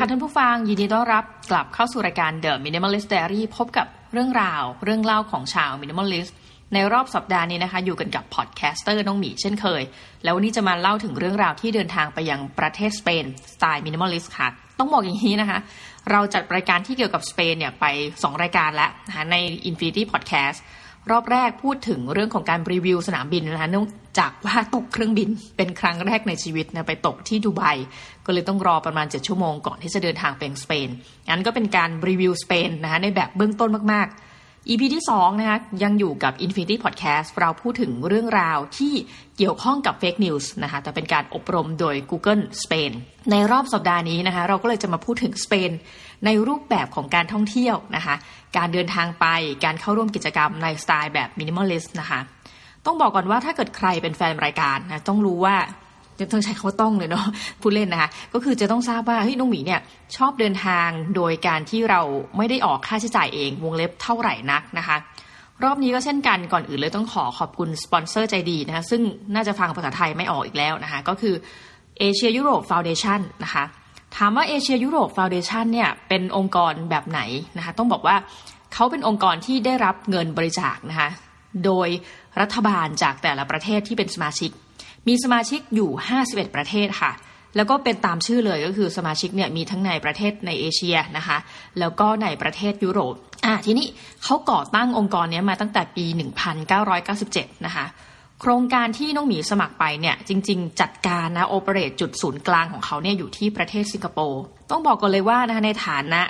ค่ะท่านผู้ฟังยินดีต้อนรับกลับเข้าสู่รายการ The Minimalist Diary พบกับเรื่องราว เรื่องเล่าของชาว Minimalist ในรอบสัปดาห์นี้นะคะ อยู่กันกับ podcaster น้องหมีเช่นเคย แล้ววันนี้จะมาเล่าถึงเรื่องราวที่เดินทางไปยังประเทศสเปนสไตล์ Minimalist ค่ะ ต้องบอกอย่างนี้นะคะ เราจัดรายการที่เกี่ยวกับสเปนเนี่ยไป 2 รายการแล้วนะคะใน Infinity Podcast รอบแรกพูดถึงเรื่องของการรีวิวสนามบินนะคะเนื่องจากว่าตกเครื่องบินเป็นครั้งแรกในชีวิตนะไปตกที่ดูไบก็เลยต้องรอประมาณ 7 ชั่วโมงก่อนที่จะเดินทางไปสเปนงั้นก็เป็นการรีวิวสเปนนะคะในแบบเบื้องต้นมาก ๆ EP ที่2นะคะยังอยู่กับ Infinity Podcast เราพูดถึงเรื่องราวที่เกี่ยวข้องกับ Fake News นะคะแต่เป็นการอบรมโดย Google Spain ในรอบสัปดาห์นี้นะคะเราก็เลยจะมาพูดถึงสเปน ในรูปแบบของการท่องเที่ยวนะคะ การเดินทางไปการเข้าร่วมกิจกรรมในสไตล์แบบ Minimalist นะคะต้องบอกก่อนว่าถ้าเกิดใครเป็นแฟนรายการนะต้องรู้ว่าจะต้องใช้คำว่าต้องเลยเนาะพูดเล่นนะคะ ก็คือจะต้องทราบว่าเฮ้ยน้องหมีเนี่ยชอบเดินทางโดยการที่เราไม่ได้ออกค่าใช้จ่ายเองวงเล็บเท่าไหร่นักนะคะ รอบนี้ก็เช่นกันก่อนอื่นเลยต้องขอขอบคุณสปอนเซอร์ใจดีนะคะ ซึ่งน่าจะฟังภาษาไทยไม่ออกอีกแล้วนะคะ ก็คือเอเชียยุโรปฟาวเดชั่นนะคะ ถามว่าเอเชียยุโรปฟาวเดชันเนี่ยเป็นองค์กรแบบไหนนะคะต้องบอกว่าเขาเป็นองค์กรที่ได้รับเงินบริจาคนะคะโดยรัฐบาลจากแต่ละประเทศที่เป็นสมาชิก มีสมาชิกอยู่ 51 ประเทศค่ะ แล้วก็เป็นตามชื่อเลยก็คือสมาชิกเนี่ยมีทั้งในประเทศในเอเชียนะคะแล้วก็ในประเทศยุโรปอ่าทีนี้เขาก่อตั้งองค์กรนี้มาตั้งแต่ปี 1997 นะคะ โครงการที่น้องหมีสมัครไปเนี่ยจริง ๆ จัดการนะโอเปเรตจุดศูนย์กลางของเขาเนี่ยอยู่ที่ประเทศสิงคโปร์ต้องบอกก่อนเลยว่านะคะในฐานะ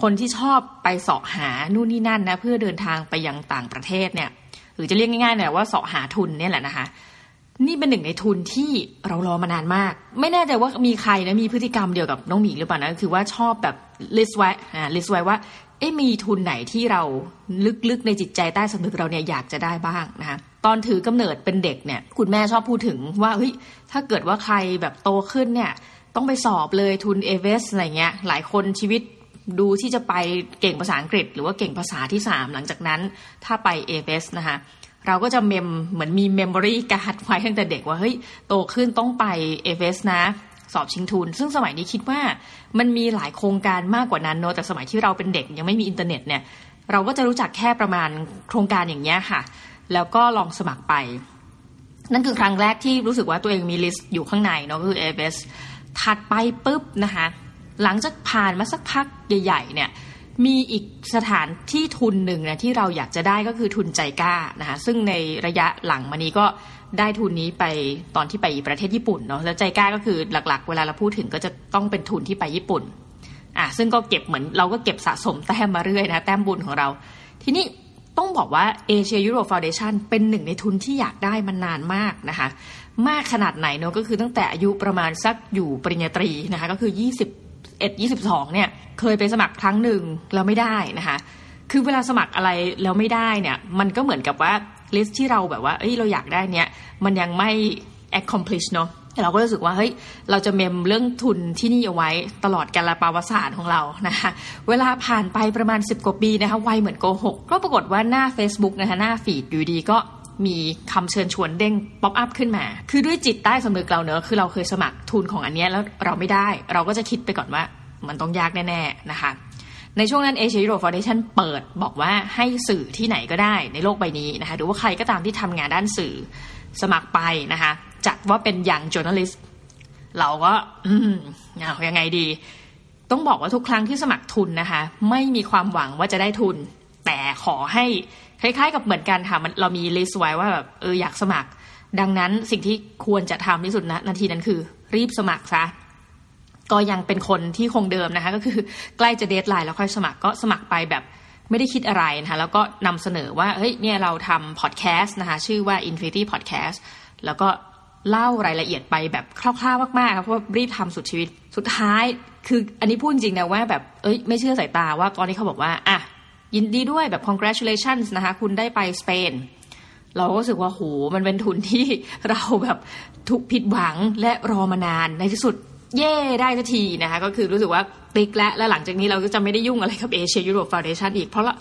คนที่ชอบไปเสาะหานู่นนี่นั่นนะเพื่อเดินทางไปยังต่างประเทศเนี่ยหรือจะเรียกง่ายๆหน่อยว่าเสาะหาทุนเนี่ยแหละนะคะนี่เป็นหนึ่งในทุนที่เรารอมานานมาก ไม่แน่ใจว่ามีใครนะมีพฤติกรรมเดียวกับน้องหมีหรือเปล่านะคือว่าชอบแบบลิสไว้อ่าลิสไว้ว่าเอ๊ะมีทุนไหนที่เราลึกๆในจิตใจใต้สำนึกเราเนี่ยอยากจะได้บ้างนะคะ ตอนถือกำเนิดเป็นเด็กเนี่ย คุณแม่ชอบพูดถึงว่าเฮ้ยถ้าเกิดว่าใครแบบโตขึ้นเนี่ย ต้องไปสอบเลยทุน AFS อะไรเงี้ย หลายคนชีวิตดูที่จะไปเก่งภาษาอังกฤษ หรือว่าเก่งภาษาที่ 3 หลังจากนั้น ถ้าไป AFS นะคะเราก็จะ mem เหมือนมี memory card ไว้ตั้งแต่เด็กว่าเฮ้ยโตขึ้นต้องไป AFS นะสอบชิงทุน ซึ่งสมัยนี้คิดว่ามันมีหลายโครงการมากกว่านั้นเนอะแต่สมัยที่เราเป็นเด็กยังไม่มีอินเทอร์เน็ตเนี่ยเราก็จะรู้จักแค่ประมาณโครงการอย่างเงี้ยค่ะ แล้วก็ลองสมัครไป นั่นคือครั้งแรกที่รู้สึกว่าตัวเองมีลิสต์อยู่ข้างในเนาะคือเอเสถัดไปปุ๊บนะคะหลังจากผ่านมาสักพักใหญ่ ๆ เนี่ยมีอีกสถานที่ทุนหนึ่งนะที่เราอยากจะได้ก็คือทุนใจกล้านะคะซึ่งในระยะหลังมานี้ก็ได้ทุนนี้ไปตอนที่ไปประเทศญี่ปุ่นเนาะแล้วใจกล้าก็คือหลักๆ เวลาเราพูดถึงก็จะต้องเป็นทุนที่ไปญี่ปุ่นอะซึ่งก็เก็บเหมือนเราก็เก็บสะสมแต้มมาเรื่อยนะแต้มบุญของเรา ทีนี้ ต้องบอกว่าเอเชียยุโรปฟาวเดชันเป็นหนึ่งในทุนที่อยากได้มานานมากนะคะ มากขนาดไหนเนาะก็คือตั้งแต่อายุประมาณสักอยู่ปริญญาตรีนะคะ ก็คือ 21 22 เนี่ย เคยไปสมัครครั้งหนึ่งแล้วไม่ได้นะคะ คือเวลาสมัครอะไรแล้วไม่ได้เนี่ย มันก็เหมือนกับว่าลิสต์ที่เราแบบว่าเอ้ยเราอยากได้เนี่ยมันยังไม่ accomplish เนาะ เราก็รู้สึกว่าเฮ้ยเราจะเมมเรื่องทุนที่นี่เอาไว้ตลอดกาลปาวสานของเรานะคะเวลาผ่านไปประมาณ 10 กว่าปีนะคะไวเหมือนโกหกก็ปรากฏว่าหน้า Facebook นะคะหน้า feed อยู่ดีก็มีคำเชิญชวนเด้ง pop up ขึ้นมา คือด้วยจิตใต้สำนึกเราเนอะคือเราเคยสมัครทุนของอันนี้แล้วเราไม่ได้ เราก็จะคิดไปก่อนว่ามันต้องยากแน่ ๆ นะคะ ในช่วงนั้น Asia Europe Foundation เปิดบอกว่าให้สื่อที่ไหนก็ได้ในโลกใบนี้นะคะหรือว่าใครก็ตามที่ทำงานด้านสื่อสมัครไปนะคะ จัดว่าเป็นยังจ o u r n a l i s t เราก็อืมเอายังไงดี ต้องบอกว่าทุกครั้งที่สมัครทุนนะคะ ไม่มีความหวังว่าจะได้ทุน แต่ขอให้คล้ายๆ กับเหมือนกันค่ะมันเรามี list ไว้ว่าแบบเอออยากสมัคร ดังนั้นสิ่งที่ควรจะทำที่สุดนะนาทีนั้นคือ รีบสมัครซะก็ยังเป็นคนที่คงเดิมนะคะ ก็คือใกล้จะ deadline แล้วค่อยสมัครก็สมัครไปแบบไม่ได้คิดอะไรนะคะ แล้วก็นำเสนอว่าเฮ้ยเนี่ยเราทำพอดแคสต์นะคะ ชื่อว่า Infinity Podcast แล้วก็ เล่ารายละเอียดไปแบบคร่าวๆมากๆครับเพราะว่ารีบทำสุดชีวิต สุดท้าย คืออันนี้พูดจริงนะว่าแบบเอ้ยไม่เชื่อสายตาว่าตอนนี้เขาบอกว่าอะยินดีด้วยแบบ congratulations นะคะคุณได้ไปสเปนเราก็รู้สึกว่าโหมันเป็นทุนที่เราแบบทุกผิดหวังและรอมานานในที่สุด เย่ได้ทันทีนะคะก็คือรู้สึกว่าติ๊กและและหลังจากนี้เราก็จะไม่ได้ยุ่งอะไรกับเอเชียยุโรปฟาวเดชันอีก เพราะละ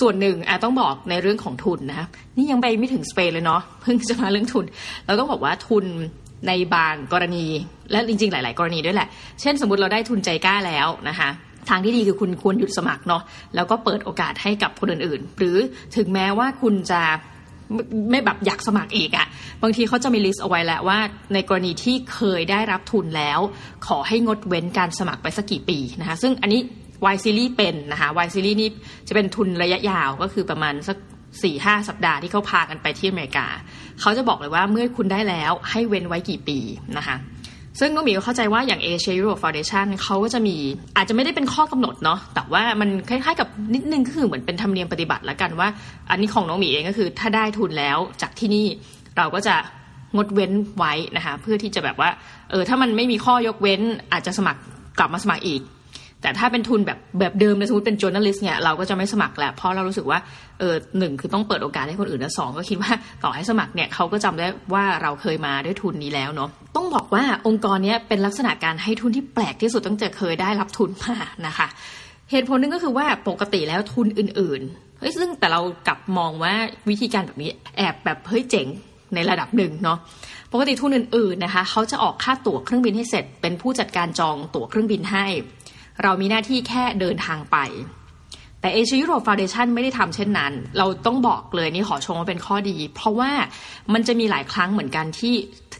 ส่วนหนึ่งอต้องบอกในเรื่องของทุนนะนี่ยังไปไม่ถึงสเปนเลยเนาะเพิ่งจะมาเรื่องทุน เราต้องบอกว่าทุนในบางกรณี และจริง ๆ หลาย ๆ กรณีด้วยแหละ เช่นสมมติเราได้ทุนใจกล้าแล้วนะคะทางที่ดีคือคุณควรหยุดสมัครเนาะแล้วก็เปิดโอกาสให้กับคนอื่นๆ หรือถึงแม้ว่าคุณจะ ไม่แบบอยากสมัครอีกอะ่ะ บางทีเขาจะมีลิสต์เอาไว้แล้วว่า ในกรณีที่เคยได้รับทุนแล้ว ขอให้งดเว้นการสมัครไปสักกี่ปีนะคะ ซึ่งอันนี้ Y Series เป็นนะคะ Y Series นี่จะเป็นทุนระยะยาวก็คือประมาณสักสี่ห้าสัปดาห์ที่เขาพากันไปที่อเมริกา เขาจะบอกเลยว่าเมื่อคุณได้แล้วให้เว้นไว้กี่ปีนะคะ ซึ่งน้องหมีก็เข้าใจว่าอย่างเอเชียยุโรปฟาวเดชันเขาก็จะมีอาจจะไม่ได้เป็นข้อกำหนดเนาะแต่ว่ามันคล้ายๆกับนิดนึงก็คือเหมือนเป็นธรรมเนียมปฏิบัติละกันว่า อันนี้ของน้องหมีเองก็คือถ้าได้ทุนแล้วจากที่นี่เราก็จะงดเว้นไว้นะคะเพื่อที่จะแบบว่าเออถ้ามันไม่มีข้อยกเว้นอาจจะสมัครกลับมาสมัครอีก แต่ถ้าเป็นทุนแบบแบบเดิมเลยสมมติเป็น journalist เนี่ยเราก็จะไม่สมัครแล้วเพราะเรารู้สึกว่าเออหนึ่งคือต้องเปิดโอกาสให้คนอื่นและสองก็คิดว่าต่อให้สมัครเนี่ยเขาก็จำได้ว่าเราเคยมาด้วยทุนนี้แล้วเนาะต้องบอกว่าองค์กรนี้เป็นลักษณะการให้ทุนที่แปลกที่สุดตั้งแต่เคยได้รับทุนมานะคะเหตุผลนึงก็คือว่าปกติแล้วทุนอื่นๆเฮ้ยซึ่งแต่เรากลับมองว่าวิธีการแบบนี้แอบแบบเฮ้ยเจ๋งในระดับหนึ่งเนาะปกติทุนอื่นๆนะคะเขาจะออกค่าตั๋วเครื่องบินให้เสร็จ เป็นผู้จัดการจองตั๋วเครื่องบินให้ เรามีหน้าที่แค่เดินทางไปแต่เอเชียยุโรปฟาวเดชันไม่ได้ทำเช่นนั้น เราต้องบอกเลยนี่ขอชมว่าเป็นข้อดี เพราะว่ามันจะมีหลายครั้งเหมือนกันที่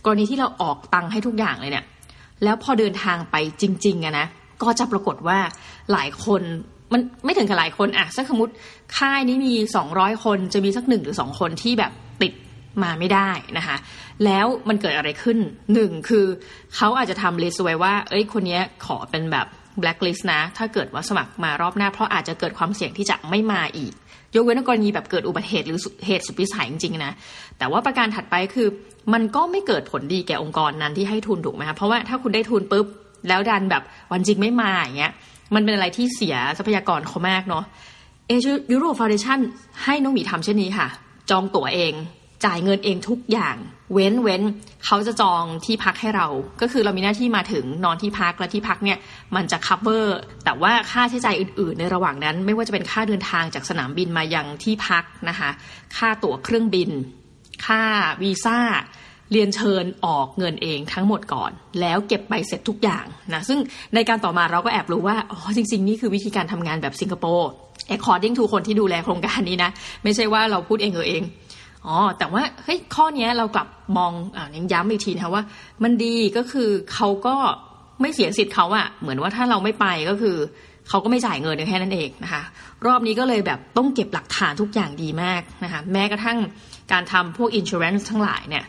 กรณีที่เราออกตังค์ให้ทุกอย่างเลยเนี่ยแล้วพอเดินทางไปจริงๆอะนะก็จะปรากฏว่าหลายคนมันไม่ถึงกับหลายคนอะสักสมมติค่ายนี้มี 200 คนจะมีสักหนึ่งหรือสองคนที่แบบติดมาไม่ได้นะคะแล้วมันเกิดอะไรขึ้นหนึ่งคือเขาอาจจะทำเลสต์ไว้ว่า เอ้ยคนนี้ขอเป็นแบบ blacklist นะ ถ้าเกิดว่าสมัครมารอบหน้า เพราะอาจจะเกิดความเสี่ยงที่จะไม่มาอีก ยกเว้นกรณีแบบเกิดอุบัติเหตุหรือเหตุสุดวิสัยจริงๆนะ แต่ว่าประการถัดไปคือ มันก็ไม่เกิดผลดีแก่องค์กรนั้นที่ให้ทุนถูกไหมคะเพราะว่าถ้าคุณได้ทุนปุ๊บแล้วดันแบบวันจริงไม่มาอย่างเงี้ย มันเป็นอะไรที่เสียทรัพยากรเขามากเนาะเอชยูโรฟาวเดชั่นให้น้องหมีทำเช่นนี้ค่ะ จองตั๋วเอง จ่ายเงินเองทุกอย่าง เว้นเว้นเขาจะจองที่พักให้เรา ก็คือเรามีหน้าที่มาถึงนอนที่พักและที่พักเนี่ยมันจะ cover แต่ว่าค่าใช้จ่ายอื่น ๆ ในระหว่างนั้น ไม่ว่าจะเป็นค่าเดินทางจากสนามบินมายังที่พักนะคะ ค่าตั๋วเครื่องบิน ค่าวีซ่าเรียนเชิญออกเงินเองทั้งหมดก่อน แล้วเก็บใบเสร็จทุกอย่างนะซึ่งในการต่อมาเราก็แอบรู้ว่าอ๋อจริง ๆ นี่คือวิธีการทำงานแบบสิงคโปร์ according to คนที่ดูแลโครงการนี้นะ ไม่ใช่ว่าเราพูดเองเออเอง อ๋อ แต่ว่าเฮ้ยข้อนี้เรากลับมองอ่าย้ำอีกทีนะว่า มันดีก็คือเขาก็ไม่เสียสิทธิ์เขาอะเหมือนว่าถ้าเราไม่ไปก็คือเขาก็ไม่จ่ายเงินแค่นั้นเองนะคะ รอบนี้ก็เลยแบบต้องเก็บหลักฐานทุกอย่างดีมากนะคะ แม้กระทั่งการทำพวก insurance ทั้งหลายเนี่ย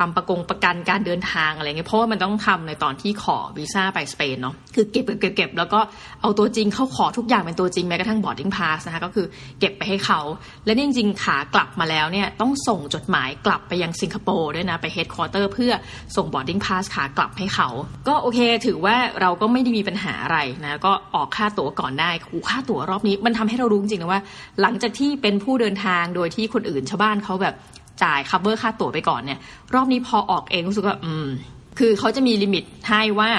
ทำประกงประกันการเดินทางอะไรเงี้ยเพราะว่ามันต้องทำในตอนที่ขอวีซ่าไปสเปนเนาะคือเก็บเก็บเก็บแล้วก็เอาตัวจริงเข้าขอทุกอย่างเป็นตัวจริงแม้กระทั่ง boarding pass นะคะก็คือเก็บไปให้เขา และนี่จริงๆขากลับมาแล้วเนี่ยต้องส่งจดหมายกลับไปยังสิงคโปร์ด้วยนะไป headquarter เพื่อส่ง boarding pass ขากลับให้เขา ก็โอเค ถือว่าเราก็ไม่ได้มีปัญหาอะไรนะก็ออกค่าตั๋วก่อนได้ดูค่าตั๋วรอบนี้มันทำให้เรารู้จริงๆนะว่า หลังจากที่เป็นผู้เดินทางโดยที่คนอื่นชาวบ้านเขาแบบ จ่าย cover ค่าตั๋วไปก่อนเนี่ย รอบนี้พอออกเองรู้สึกว่าอืม คือเขาจะมี limit ให้ว่า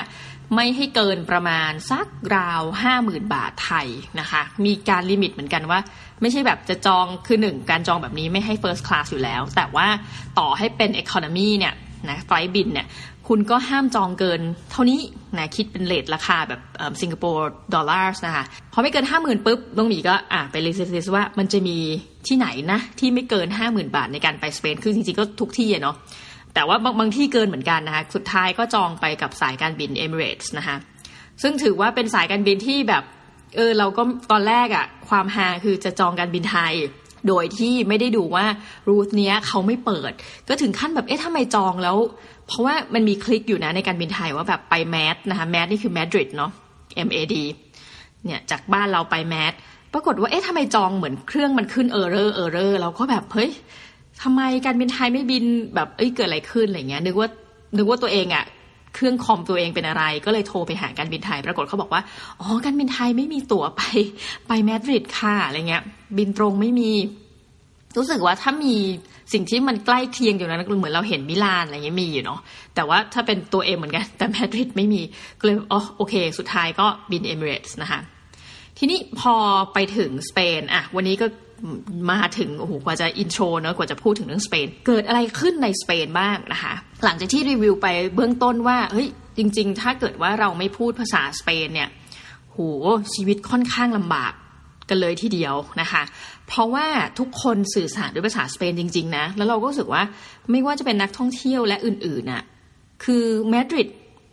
ไม่ให้เกินประมาณสักราวห้าหมื่นบาทไทยนะคะ มีการ limit เหมือนกันว่า ไม่ใช่แบบจะจองคือหนึ่งการจองแบบนี้ไม่ให้ first class อยู่แล้ว แต่ว่าต่อให้เป็น economy เนี่ยนะไฟบินเนี่ย คุณก็ห้ามจองเกิน เท่านี้นะคิดเป็น rate ราคาแบบสิงคโปร์ดอลลาร์นะคะพอไม่เกินห้าหมื่นปุ๊บลุงหมีก็อะไปรีเสิร์ชว่ามันจะมีที่ไหนนะ ที่ไม่เกินห้าหมื่นบาทในการไปสเปนคือจริงๆก็ทุกที่เนาะแต่ว่าบางบางที่เกินเหมือนกันนะคะสุดท้ายก็จองไปกับสายการบินเอมิเรตส์นะคะซึ่งถือว่าเป็นสายการบินที่แบบเออเราก็ตอนแรกอะความฮาคือจะจองการบินไทยโดยที่ไม่ได้ดูว่ารูทเนี้ยเขาไม่เปิด ก็ถึงขั้นแบบเอ๊ะทำไมจองแล้ว เพราะว่ามันมีคลิกอยู่นะในการบินไทยว่าแบบไปแมดนะคะแมดนี่คือแมดริดเนาะ MAD เนี่ยจากบ้านเราไปแมดปรากฏว่าเอ๊ะทำไมจองเหมือนเครื่องมันขึ้น error error เราก็แบบเฮ้ยทำไมการบินไทยไม่บินแบบเอ้ยเกิดอะไรขึ้นอะไรเงี้ยนึกว่านึกว่าตัวเองอะเครื่องคอมตัวเองเป็นอะไร ก็เลยโทรไปหาการบินไทย ปรากฏเขาบอกว่าอ๋อการบินไทยไม่มีตั๋วไปไปแมดริดค่ะอะไรเงี้ย บินตรงไม่มี รู้สึกว่าถ้ามี สิ่งที่มันใกล้เคียงอยู่นั้นเหมือนเราเห็นมิลานอะไรเงี้ยมีอยู่เนาะแต่ว่าถ้าเป็นตัวเองเหมือนกัน แต่มาดริดไม่มีก็เลยอ๋อโอเค สุดท้ายก็บินเอมิเรตส์นะคะทีนี้พอไปถึงสเปนอะวันนี้ก็มาถึงโอ้โหกว่าจะ intro เนอะกว่าจะพูดถึงเรื่องสเปน เกิดอะไรขึ้นในสเปนบ้างนะคะ หลังจากที่รีวิวไปเบื้องต้นว่าเฮ้ยจริง ๆ ถ้าเกิดว่าเราไม่พูดภาษาสเปนเนี่ยโหชีวิตค่อนข้างลำบากกันเลยทีเดียวนะคะ เพราะว่าทุกคนสื่อสารด้วยภาษาสเปนจริง ๆ นะ แล้วเราก็รู้สึกว่าไม่ว่าจะเป็นนักท่องเที่ยวและอื่นๆน่ะคือมาดริด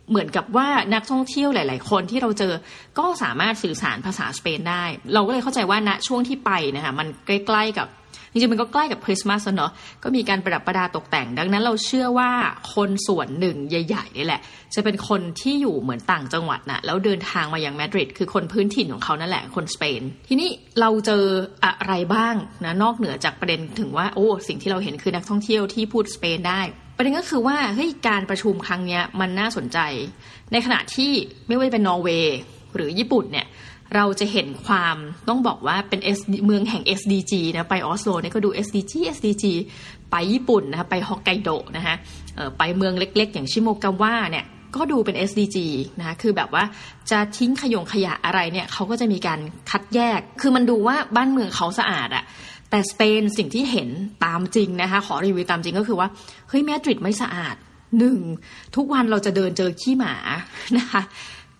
เหมือนกับว่านักท่องเที่ยวหลาย ๆ คนที่เราเจอก็สามารถสื่อสารภาษาสเปนได้ เราก็เลยเข้าใจว่าณช่วงที่ไปนะคะมันใกล้ ๆ กับ จริงๆมันก็ใกล้กับคริสต์มาสเนาะก็มีการประดับประดาตกแต่ง ดังนั้นเราเชื่อว่าคนส่วนหนึ่งใหญ่ๆนี่แหละ จะเป็นคนที่อยู่เหมือนต่างจังหวัดนะ่ะแล้วเดินทางมายังมาดริดคือคนพื้นถิ่นของเขานั่นแหละคนสเปน ทีนี้เราเจออะไรบ้างนะนอกเหนือจากประเด็นถึงว่าโอ้สิ่งที่เราเห็นคือนักท่องเที่ยวที่พูดสเปนได้ประเด็นก็คือว่าเฮ้ยการประชุมครั้งนี้มันน่าสนใจ ในขณะที่ไม่ว่าจะเป็นนอร์เวย์หรือญี่ปุ่นเนี่ย เราจะเห็นความต้องบอกว่าเป็น S เมืองแห่ง SDG นะไปออสโลเนี่ยก็ดู SDG SDG ไปญี่ปุ่นนะคะไปฮอกไกโดนะคะไปเมืองเล็ก ๆ อย่างชิโมกาวะเนี่ยก็ดูเป็น SDG นะคะคือแบบว่าจะทิ้งขยงขยะอะไรเนี่ยเขาก็จะมีการคัดแยก คือมันดูว่าบ้านเมืองเขาสะอาดอะแต่สเปนสิ่งที่เห็นตามจริงนะคะ ขอรีวิวตามจริงก็คือว่าเฮ้ยแมดริดไม่สะอาดหนึ่งทุกวันเราจะเดินเจอขี้หมานะคะ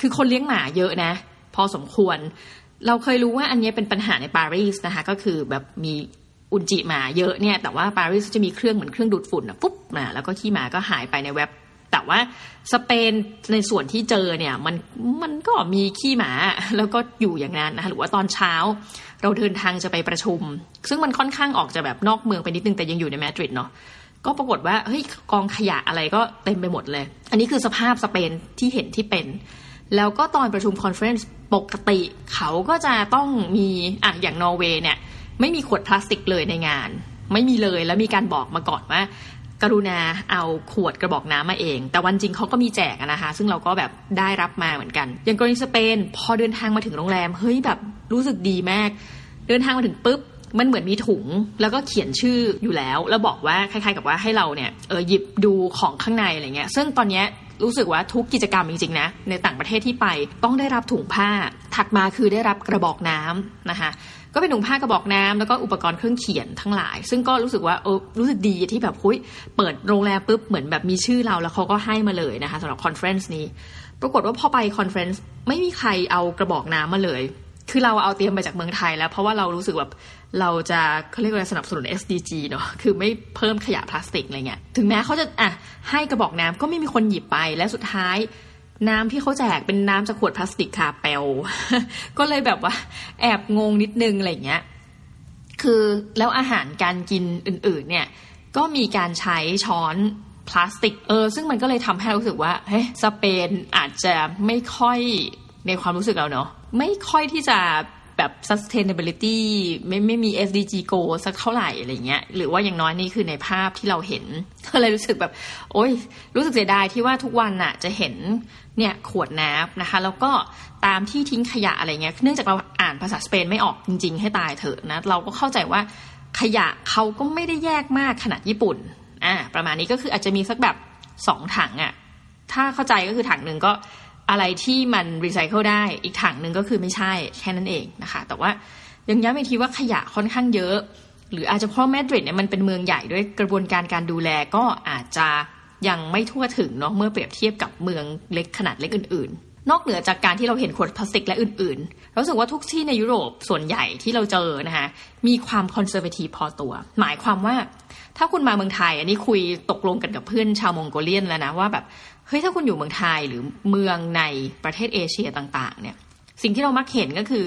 คือคนเลี้ยงหมาเยอะนะ พอสมควร เราเคยรู้ว่าอันนี้เป็นปัญหาในปารีสนะคะก็คือแบบมีอุนจิหมาเยอะเนี่ยแต่ว่าปารีสจะมีเครื่องเหมือนเครื่องดูดฝุ่นนะปุ๊บมาแล้วก็ขี้หมาก็หายไปในแวบ แต่ว่าสเปนในส่วนที่เจอเนี่ยมันมันก็มีขี้หมาแล้วก็อยู่อย่างนั้นนะคะหรือว่าตอนเช้า เราเดินทางจะไปประชุม ซึ่งมันค่อนข้างออกจะแบบนอกเมืองไปนิดนึงแต่ยังอยู่ในมาดริดเนาะก็ปรากฏว่าเฮ้ยกองขยะอะไรก็เต็มไปหมดเลย อันนี้คือสภาพสเปนที่เห็นที่เป็น แล้วก็ตอนประชุม conference ปกติเขาก็จะต้องมีอะอย่างนอร์เวย์เนี่ยไม่มีขวดพลาสติกเลยในงาน ไม่มีเลยแล้วมีการบอกมาก่อนว่า กรุณาเอาขวดกระบอกน้ำมาเอง แต่วันจริงเขาก็มีแจกนะคะ ซึ่งเราก็แบบได้รับมาเหมือนกัน อย่างกรณีสเปน พอเดินทางมาถึงโรงแรมเฮ้ยแบบรู้สึกดีมาก เดินทางมาถึงปุ๊บมันเหมือนมีถุงแล้วก็เขียนชื่ออยู่แล้ว แล้วบอกว่าคล้ายๆกับว่าให้เราเนี่ยเออหยิบดูของข้างในอะไรเงี้ยซึ่งตอนเนี้ย รู้สึกว่าทุกกิจกรรมจริงๆนะในต่างประเทศที่ไปต้องได้รับถุงผ้า ถัดมาคือได้รับกระบอกน้ำนะคะก็เป็นถุงผ้ากระบอกน้ำแล้วก็อุปกรณ์เครื่องเขียนทั้งหลาย ซึ่งก็รู้สึกว่าเออรู้สึกดีที่แบบคุยเปิดโรงแรมปุ๊บเหมือนแบบมีชื่อเราแล้วเขาก็ให้มาเลยนะคะสำหรับ conference นี้ ปรากฏว่าพอไป conference ไม่มีใครเอากระบอกน้ำมาเลย คือเราเอาเตรียมไปจากเมืองไทยแล้วเพราะว่าเรารู้สึกแบบ เราจะเขาเรียกว่าสนับสนุน SDG เนาะคือไม่เพิ่มขยะพลาสติกอะไรเงี้ยถึงแม้เขาจะอะให้กระบอกน้ำก็ไม่มีคนหยิบไปและสุดท้ายน้ำที่เขาแจกเป็นน้ำจากขวดพลาสติกค่ะเปลก็เลยแบบว่า แอบงงนิดนึงอะไรเงี้ยคือแล้วอาหารการกินอื่นๆเนี่ยก็มีการใช้ช้อนพลาสติกเออซึ่งมันก็เลยทำให้รู้สึกว่าเฮ้ยสเปนอาจจะไม่ค่อยในความรู้สึกเราเนาะไม่ค่อยที่จะ แบบ sustainability ไม่ไม่มี SDG goal สักเท่าไหร่อะไรเงี้ยหรือว่าอย่างน้อยนี่คือในภาพที่เราเห็นก็เลยรู้สึกแบบ โอ้ยรู้สึกเสียดายที่ว่าทุกวันน่ะจะเห็นเนี่ยขวดน้ำนะคะ แล้วก็ตามที่ทิ้งขยะอะไรเงี้ยเนื่องจากเราอ่านภาษาสเปนไม่ออกจริง ๆ ให้ตายเถอะนะเราก็เข้าใจว่าขยะเขาก็ไม่ได้แยกมากขนาดญี่ปุ่นอ่าประมาณนี้ก็คืออาจจะมีสักแบบสองถังอะ่ะถ้าเข้าใจก็คือถังหนึ่งก็ อะไรที่มันรีไซเคิลได้อีกถังหนึ่งก็คือไม่ใช่แค่นั้นเองนะคะ แต่ว่ายังย้ำอีกทีว่าขยะค่อนข้างเยอะ หรืออาจจะเพราะมาดริดเนี่ยมันเป็นเมืองใหญ่ด้วยกระบวนการการดูแลก็อาจจะยังไม่ทั่วถึงเนาะเมื่อเปรียบเทียบกับเมืองเล็กขนาดเล็กอื่นๆ นอกเหนือจากการที่เราเห็นขวดพลาสติกและอื่นๆเราสึกว่าทุกที่ในยุโรปส่วนใหญ่ที่เราเจอนะคะมีความคอนเซอร์เวทีฟพอตัว หมายความว่าถ้าคุณมาเมืองไทย อันนี้คุยตกลงกันกับเพื่อนชาวมองโกเลียนแล้วนะว่าแบบ เฮ้ยถ้าคุณอยู่เมืองไทยหรือเมืองในประเทศเอเชียต่าง ๆ เนี่ย สิ่งที่เรามักเห็นก็คือ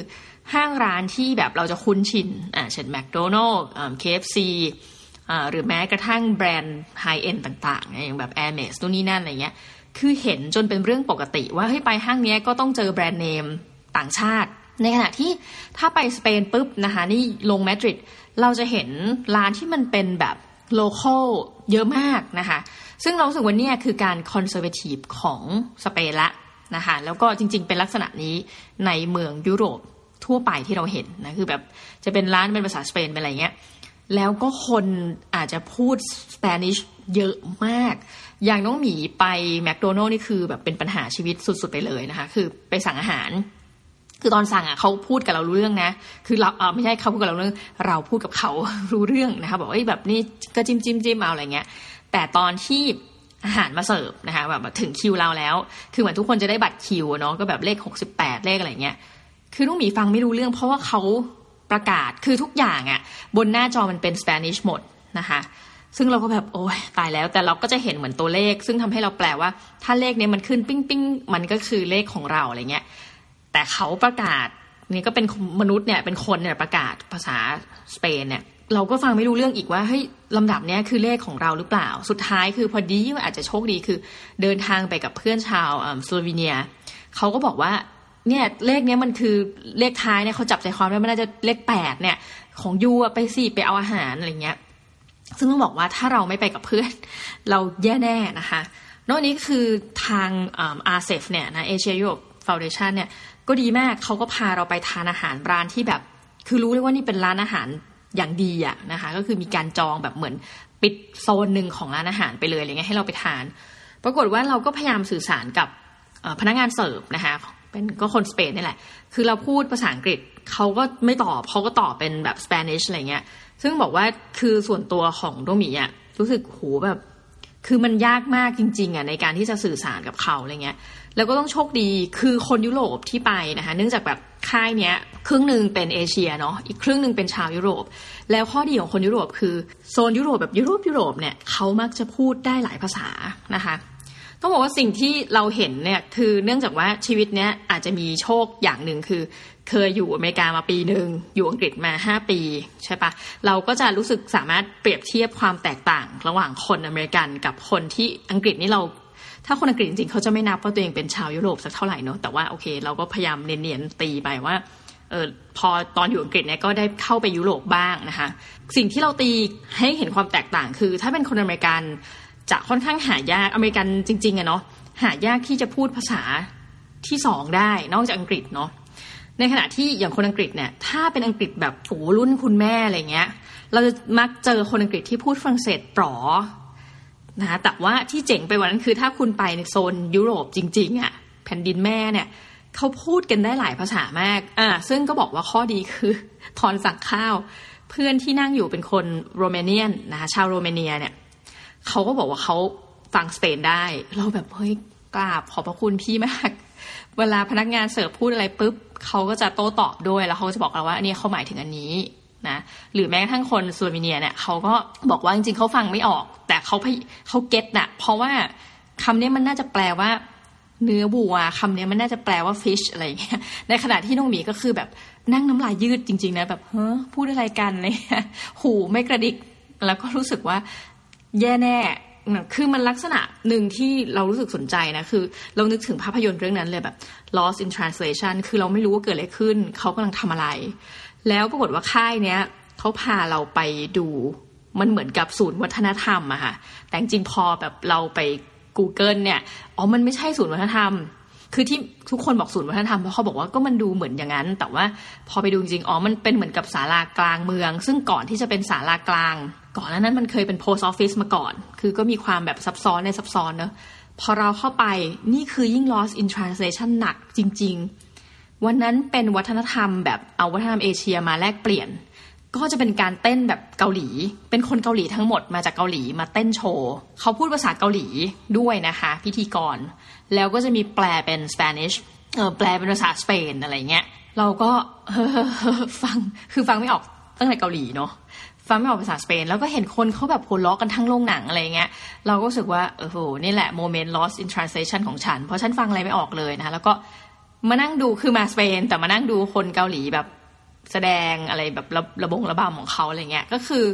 ห้างร้านที่แบบเราจะคุ้นชินอ่าเช่น McDonald's KFC หรือแม้กระทั่งแบรนด์ high-end ต่างๆอย่างแบบ Air m a x ตัวนี้นั่นอะไรเงี้ยคือเห็นจนเป็นเรื่องปกติ ว่าเฮ้ยไปห้างเนี้ยก็ต้องเจอแบรนด์เนมต่างชาติ ในขณะที่ถ้าไปสเปนปุ๊บนะคะนี่ลงมาดริดเราจะเห็นร้านที่มันเป็นแบบ localเยอะมากนะคะ ซึ่งเราสึกว่านี่คือการคอนเซอร์เวทีฟของสเปนละนะคะแล้วก็จริง ๆ เป็นลักษณะนี้ในเมืองยุโรปทั่วไปที่เราเห็นนะคือแบบจะเป็นร้านเป็นภาษาสเปนเป็นอะไรเงี้ยแล้วก็คนอาจจะพูดสเปนิชเยอะมาก อย่างน้องหมีไปแมคโดนัลล์นี่คือแบบเป็นปัญหาชีวิตสุด ๆ ไปเลยนะคะ คือไปสั่งอาหาร คือตอนสั่งอะเขาพูดกับเรารู้เรื่องนะ คือเราเออไม่ใช่เขาพูดกับเราเรื่อง เราพูดกับเขารู้เรื่องนะคะ บอกว่าแบบนี่ก็จิ้มจิ้มจิ้มเอาอะไรเงี้ย แต่ตอนที่อาหารมาเสิร์ฟนะคะแบบถึงคิวเราแล้ว คือเหมือนทุกคนจะได้บัตรคิวเนาะก็แบบเลขหกสิบแปดเลขอะไรเงี้ยคือน้องหมีฟังไม่รู้เรื่องเพราะว่าเขาประกาศคือทุกอย่างอะ่ะบนหน้าจอมันเป็นสเปนิชหมดนะคะซึ่งเราก็แบบโอ้ยตายแล้วแต่เราก็จะเห็นเหมือนตัวเลข ซึ่งทำให้เราแปลว่า ถ้าเลขนี้มันขึ้นปิ้งปิ้งมันก็คือเลขของเราอะไรเงี้ยแต่เขาประกาศนี่ก็เป็นมนุษย์เนี่ยเป็นคนเนี่ยประกาศภาษาสเปนเนี่ยเราก็ฟังไม่รู้เรื่องอีกว่าเฮ้ยลำดับเนี้ยคือเลขของเราหรือเปล่า สุดท้ายคือพอดีอาจจะโชคดีคือ เดินทางไปกับเพื่อนชาวสโลวีเนียเขาก็บอกว่าเนี่ยเลขเนี้ยมันคือเลขท้ายเนี่ยเขาจับใจความได้มันน่าจะเลขแปดเนี่ย ของยูไปสิไปเอาอาหารอะไรเงี้ย ซึ่งต้องบอกว่าถ้าเราไม่ไปกับเพื่อน เราแย่แน่นะคะ นอกนี้คือทาง ASEF เนี่ยนะเอเชียยุโรป foundation เนี่ยก็ดีมากเขาก็พาเราไปทานอาหารร้านที่แบบ คือรู้เลยว่านี่เป็นร้านอาหาร อย่างดีอะนะคะ ก็คือมีการจองแบบเหมือนปิดโซนหนึ่งของร้านอาหารไปเลยอะไรเงี้ยให้เราไปทาน ปรากฏว่าเราก็พยายามสื่อสารกับพนักงานเสิร์ฟนะคะเป็นก็คนสเปนนี่แหละ คือเราพูดภาษาอังกฤษเขาก็ไม่ตอบเขาก็ตอบเป็นแบบ Spanish อะไรเงี้ย ซึ่งบอกว่าคือส่วนตัวของโดมีอะรู้สึกโหแบบ คือมันยากมากจริงๆอะในการที่จะสื่อสารกับเขาอะไรเงี้ย แล้วก็ต้องโชคดีคือคนยุโรปที่ไปนะคะ เนื่องจากแบบค่ายเนี้ยครึ่งหนึ่งเป็นเอเชียเนาะอีกครึ่งหนึ่งเป็นชาวยุโรป แล้วข้อดีของคนยุโรปคือโซนยุโรปแบบยุโรปยุโรปเนี่ยเขามักจะพูดได้หลายภาษานะคะต้องบอกว่าสิ่งที่เราเห็นเนี่ยคือเนื่องจากว่าชีวิตเนี้ยอาจจะมีโชคอย่างหนึ่งคือ เคยอยู่อเมริกามาปีหนึ่งอยู่อังกฤษมาห้าปีใช่ปะเราก็จะรู้สึกสามารถเปรียบเทียบความแตกต่าง ระหว่างคนอเมริกันกับคนที่อังกฤษนี่เราถ้าคนอังกฤษจริงๆเขาจะไม่นับว่าตัวเองเป็นชาวยุโรปสักเท่าไหร่เนาะแต่ว่าโอเค เราก็พยายามเนียนๆตีไปว่าเออพอตอนอยู่อังกฤษเนี่ยก็ได้เข้าไปยุโรปบ้างนะคะสิ่งที่เราตีให้เห็นความแตกต่างคือ ถ้าเป็นคนอเมริกันจะค่อนข้างหายากอเมริกันจริงๆอะเนาะหายากที่จะพูดภาษาที่สองได้นอกจากอังกฤษเนาะ ในขณะที่อย่างคนอังกฤษเนี่ยถ้าเป็นอังกฤษแบบโอ้รุ่นคุณแม่อะไรเงี้ย เราจะมักเจอคนอังกฤษที่พูดฝรั่งเศสปลอนะแต่ว่าที่เจ๋งไปว่านั้นคือถ้าคุณไปในโซนยุโรปจริงๆอะ่ะแผ่นดินแม่เนี่ยเขาพูดกันได้หลายภาษามาก อ่า ซึ่งก็บอกว่าข้อดีคือทอนสั่งข้าว เพื่อนที่นั่งอยู่เป็นคนโรมาเนียนนะคะชาวโรมาเนียเนี่ยเขาก็บอกว่าเขาฟังสเปนได้ เราแบบเฮ้ยกราบขอบพระคุณพี่มาก เวลาพนักงานเสิร์ฟพูดอะไรปุ๊บเขาก็จะโต้ตอบด้วยแล้วเขาจะบอกเราว่าอันนี้เขาหมายถึงอันนี้นะหรือแม้กระทั่งคนซูเวเนียเนี่ยเขาก็บอกว่าจริงๆเขาฟังไม่ออก แต่เขาเขาเก็ตนะเพราะว่าคำนี้มันน่าจะแปลว่า เนื้อบัวคำนี้มันน่าจะแปลว่า fish อะไรอย่างเงี้ยในขณะที่น้องหมีก็คือแบบนั่งน้ำลายยืดจริง ๆ นะแบบเฮ้อพูดอะไรกันเลยหูไม่กระดิก แล้วก็รู้สึกว่าแย่แน่ คือมันลักษณะหนึ่งที่เรารู้สึกสนใจนะ คือเรานึกถึงภาพยนตร์เรื่องนั้นเลยแบบ lost in translation คือเราไม่รู้ว่าเกิดอะไรขึ้น เขากำลังทำอะไร แล้วปรากฏว่าค่ายเนี้ยเขาพาเราไปดูมันเหมือนกับศูนย์วัฒนธรรมอะค่ะแต่จริงพอแบบเราไป Google เนี่ยอ๋อมันไม่ใช่ศูนย์วัฒนธรรม คือที่ทุกคนบอกศูนย์วัฒนธรรมเพราะเขาบอกว่าก็มันดูเหมือนอย่างนั้น แต่ว่าพอไปดูจริงอ๋อมันเป็นเหมือนกับศาลากลางเมือง ซึ่งก่อนที่จะเป็นศาลากลาง ก่อนหน้านั้นมันเคยเป็น post office มาก่อน คือก็มีความแบบซับซ้อนในซับซ้อนเนอะพอเราเข้าไปนี่คือยิ่ง lost in translation หนักจริง ๆ วันนั้นเป็นวัฒนธรรมแบบเอาวัฒนธรรมเอเชียมาแลกเปลี่ยน ก็จะเป็นการเต้นแบบเกาหลี เป็นคนเกาหลีทั้งหมดมาจากเกาหลีมาเต้นโชว์เขาพูดภาษาเกาหลีด้วยนะคะ พิธีกร แล้วก็จะมีแปลเป็น Spanish เออแปลเป็นภาษาสเปนอะไรเงี้ยเราก็ฟังคือฟังไม่ออกตั้งแต่เกาหลีเนาะ ฟังไม่ออกภาษาสเปน แล้วก็เห็นคนเขาแบบโหล้อกันทั้งโรงหนังอะไรเงี้ยเราก็รู้สึกว่าเออโหนี่แหละโมเมนต์ lost in translation ของฉัน เพราะฉันฟังอะไรไม่ออกเลยนะแล้วก็มานั่งดูคือมาสเปน แต่มานั่งดูคนเกาหลีแบบแสดงอะไรแบบระระบงระบำของเขาอะไรเงี้ยก็คือ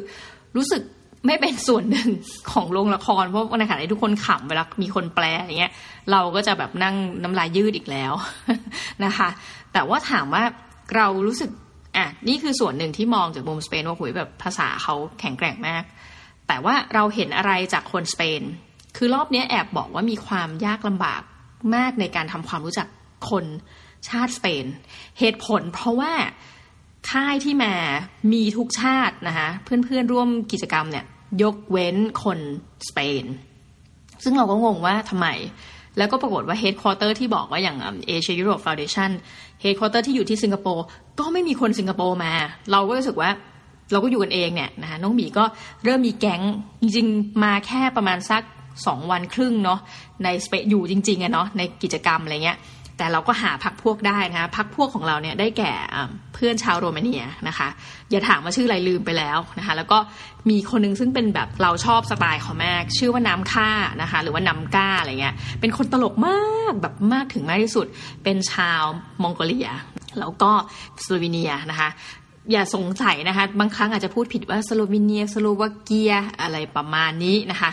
รู้สึกไม่เป็นส่วนหนึ่งของโรงละคร เพราะในขณะที่ทุกคนขำเวลามีคนแปลอย่างเงี้ย เราก็จะแบบนั่งน้ำลายยืดอีกแล้วนะคะ แต่ว่าถามว่าเรารู้สึก อะนี่คือส่วนหนึ่งที่มองจากมุมสเปนว่าหุยแบบภาษาเขาแข็งแกร่งมาก แต่ว่าเราเห็นอะไรจากคนสเปน คือรอบนี้แอบบอกว่ามีความยากลำบากมากในการทำความรู้จักคนชาติสเปน เหตุผลเพราะว่าค่ายที่มามีทุกชาตินะคะเพื่อนๆร่วมกิจกรรมเนี่ยยกเว้นคนสเปน ซึ่งเราก็งงว่าทำไม แล้วก็ปรากฏว่า headquarter ที่บอกว่าอย่างเอเชียยุโรป foundation headquarter ที่อยู่ที่สิงคโปร์ ก็ไม่มีคนสิงคโปร์มา เราก็รู้สึกว่าเราก็อยู่กันเองเนี่ยนะคะน้องหมีก็เริ่มมีแก๊งจริงๆมาแค่ประมาณสักสองวันครึ่งเนาะในสเปนอยู่จริงๆอะเนาะในกิจกรรมอะไรเงี้ย แต่เราก็หาพรรคพวกได้นะคะพรรคพวกของเราเนี่ยได้แก่เพื่อนชาวโรมาเนียนะคะ อย่าถามว่าชื่ออะไรลืมไปแล้วนะคะ แล้วก็มีคนนึงซึ่งเป็นแบบเราชอบสไตล์เขามากชื่อว่าน้ำค่านะคะ หรือว่าน้ำก้าอะไรเงี้ยเป็นคนตลกมากแบบมากถึงมากที่สุด เป็นชาวมองโกเลีย แล้วก็สโลวีเนียนะคะอย่าสงสัยนะคะ บางครั้งอาจจะพูดผิดว่าสโลวีเนียสโลวาเกียอะไรประมาณนี้นะคะ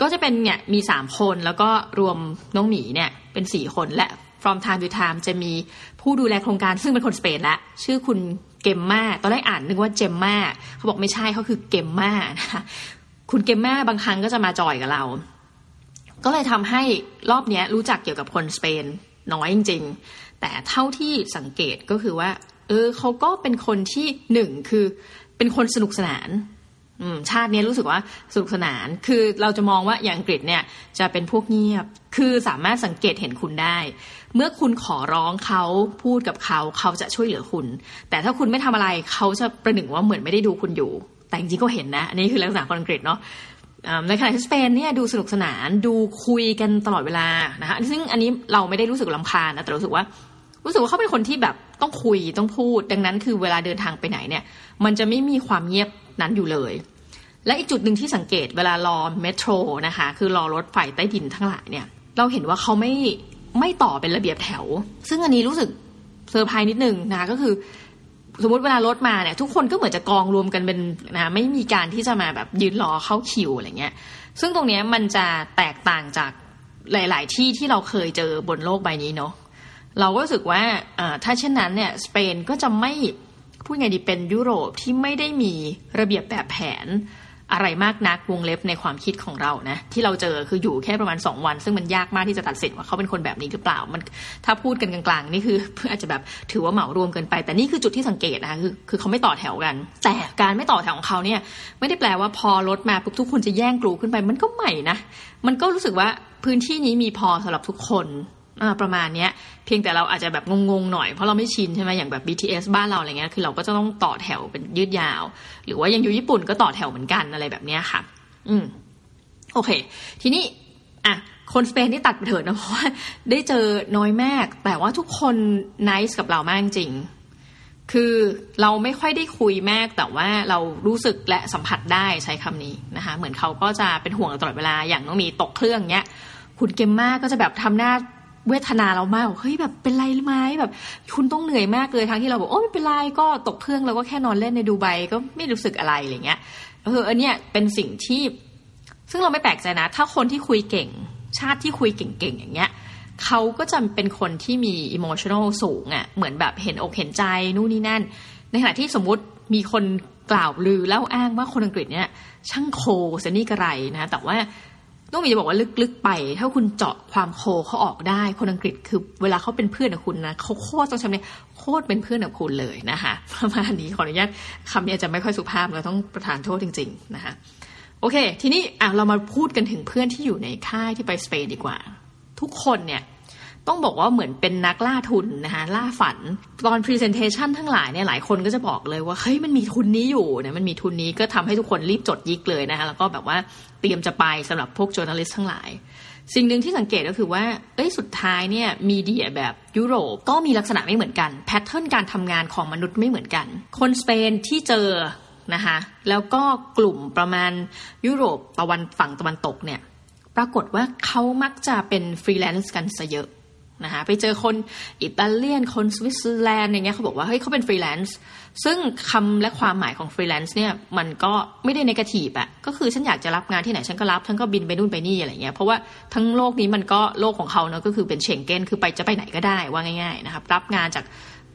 ก็จะเป็นเนี่ยมีสามคนแล้วก็รวมน้องหมีเนี่ยเป็นสี่คนและ from time to time จะมีผู้ดูแลโครงการซึ่งเป็นคนสเปนละชื่อคุณเกมมาตอนแรกอ่านนึกว่าเจมมาเขาบอกไม่ใช่เขาคือเกมมานะคะคุณเกมมาบางครั้งก็จะมาจอยกับเรา ก็เลยทำให้รอบนี้รู้จักเกี่ยวกับคนสเปนน้อยจริง ๆ แต่เท่าที่สังเกตก็คือว่า เออเขาก็เป็นคนที่หนึ่งคือเป็นคนสนุกสนานชาตินี้รู้สึกว่าสนุกสนาน คือเราจะมองว่าอย่างอังกฤษเนี่ยจะเป็นพวกเงียบ คือสามารถสังเกตเห็นคุณได้ เมื่อคุณขอร้องเขาพูดกับเขาเขาจะช่วยเหลือคุณ แต่ถ้าคุณไม่ทำอะไรเขาจะประหนึ่งว่าเหมือนไม่ได้ดูคุณอยู่ แต่จริงๆก็เห็นนะ อันนี้คือลักษณะคนอังกฤษเนาะในขณะที่สเปนเนี่ยดูสนุกสนานดูคุยกันตลอดเวลานะคะซึ่งอันนี้เราไม่ได้รู้สึกลำคาญนะแต่รู้สึกว่า รู้สึกว่าเขาเป็นคนที่แบบต้องคุยต้องพูด ดังนั้นคือเวลาเดินทางไปไหนเนี่ย มันจะไม่มีความเงียบนั้นอยู่เลย และอีกจุดหนึ่งที่สังเกตเวลารอ metro นะคะ คือรอรถไฟใต้ดินทั้งหลายเนี่ย เราเห็นว่าเขาไม่ไม่ต่อเป็นระเบียบแถว ซึ่งอันนี้รู้สึกเซอร์ไพรส์นิดนึงนะคะก็คือ สมมติเวลารถมาเนี่ย ทุกคนก็เหมือนจะกองรวมกันเป็นนะไม่มีการที่จะมาแบบยืนรอเข้าคิวอะไรเงี้ย ซึ่งตรงนี้มันจะแตกต่างจากหลาย ๆ ที่ที่เราเคยเจอบนโลกใบนี้เนาะเราก็รู้สึกว่าถ้าเช่นนั้นเนี่ยสเปนก็จะไม่พูดไงดีเป็นยุโรปที่ไม่ได้มีระเบียบแบบแผน อะไรมากนักวงเล็บในความคิดของเรานะ ที่เราเจอคืออยู่แค่ประมาณ 2 วัน ซึ่งมันยากมากที่จะตัดสินว่าเขาเป็นคนแบบนี้หรือเปล่ามันถ้าพูดกันกลางๆนี่คืออาจจะแบบถือว่าเหมารวมเกินไป แต่นี่คือจุดที่สังเกตนะคะคือคือเขาไม่ต่อแถวกัน แต่การไม่ต่อแถวของเขาเนี่ยไม่ได้แปลว่าพอรถมาปุ๊บทุกคนจะแย่งกลูขึ้นไป มันก็ใหม่นะมันก็รู้สึกว่าพื้นที่นี้มีพอสำหรับทุกคน ประมาณนี้เพียงแต่เราอาจจะแบบงงๆหน่อยเพราะเราไม่ชินใช่ไหมอย่างแบบ BTS บ้านเราอะไรเงี้ยคือเราก็จะต้องต่อแถวเป็นยืดยาว หรือว่ายังอยู่ญี่ปุ่นก็ต่อแถวเหมือนกันอะไรแบบนี้ค่ะ อืมโอเค ทีนี้อะคนสเปนที่ตัดไปเถิดนะเพราะว่าได้เจอน้อยมาก แต่ว่าทุกคนนิสกับเรามากจริงคือเราไม่ค่อยได้คุยมากแต่ว่าเรารู้สึกและสัมผัสได้ใช้คำนี้นะคะเหมือนเขาก็จะเป็นห่วงตลอดเวลาอย่างน้องมีตกเครื่องเนี้ยคุณเกมมากก็จะแบบทำหน้า เวทนาเรามากเฮ้ยแบบเป็นไรไหมแบบ คุณต้องเหนื่อยมากเลยทั้งที่เราบอกโอ้ไม่เป็นไรก็ตกเครื่องแล้วก็แค่นอนเล่นในดูไบก็ไม่รู้สึกอะไรอะไรเงี้ยเอออันเนี้ยเป็นสิ่งที่ ซึ่งเราไม่แปลกใจนะ ถ้าคนที่คุยเก่ง ชาติที่คุยเก่งๆอย่างเงี้ยเขาก็จะเป็นคนที่มีอิโมชันอลสูงอะ่ะเหมือนแบบเห็นอกเห็นใจนู่นนี่นั่น ในขณะที่สมมุติมีคนกล่าวลือแล้วอ้างว่าคนอังกฤษเนี่ยช่างโคเสนี่กระไรนะ แต่ว่า ต้องมีจะบอกว่าลึกๆไป ถ้าคุณเจาะความโคเขาออกได้ คนอังกฤษคือเวลาเขาเป็นเพื่อนกับคุณนะเขาโคตรต้องใช้เนี่ยโคตรเป็นเพื่อนกับคุณเลยนะคะประมาณนี้ขออนุญาตคำนี้จะไม่ค่อยสุภาพเราต้องประทานโทษจริง ๆ นะคะโอเค ทีนี้อะเรามาพูดกันถึงเพื่อนที่อยู่ในค่ายที่ไปสเปนดีกว่า ทุกคนเนี่ย ต้องบอกว่าเหมือนเป็นนักล่าทุนนะคะล่าฝัน ตอนพรีเซนเทชันทั้งหลายเนี่ยหลายคนก็จะบอกเลยว่าเฮ้ยมันมีทุนนี้อยู่เนี่ยมันมีทุนนี้ก็ทำให้ทุกคนรีบจดยิกเลยนะคะแล้วก็แบบว่าเตรียมจะไปสำหรับพวกจ o u r n a l i s t ทั้งหลาย สิ่งหนึ่งที่สังเกตก็คือว่าเอ้ยสุดท้ายเนี่ย media แบบยุโรปก็มีลักษณะไม่เหมือนกัน pattern การทำงานของมนุษย์ไม่เหมือนกัน คนสเปนที่เจอนะคะแล้วก็กลุ่มประมาณยุโรปตะวันฝั่งตะวันตกเนี่ยปรากฏว่าเขามักจะเป็นฟรีแลนซ์กันซะเยอะ นะคะไปเจอคนอิตาเลียนคนสวิตเซอร์แลนด์อย่างเงี้ยเขาบอกว่าเฮ้ยเขาเป็นฟรีแลนซ์ซึ่งคำและความหมายของฟรีแลนซ์เนี่ยมันก็ไม่ได้ในกระถีบอะก็คือฉันอยากจะรับงานที่ไหนฉันก็รับฉันก็บินไปนู่นไปนี่อะไรเงี้ยเพราะว่าทั้งโลกนี้มันก็โลกของเขาเนาะก็คือเป็นเชงเก้นคือไปจะไปไหนก็ได้ว่าง่ายๆนะครับรับงานจาก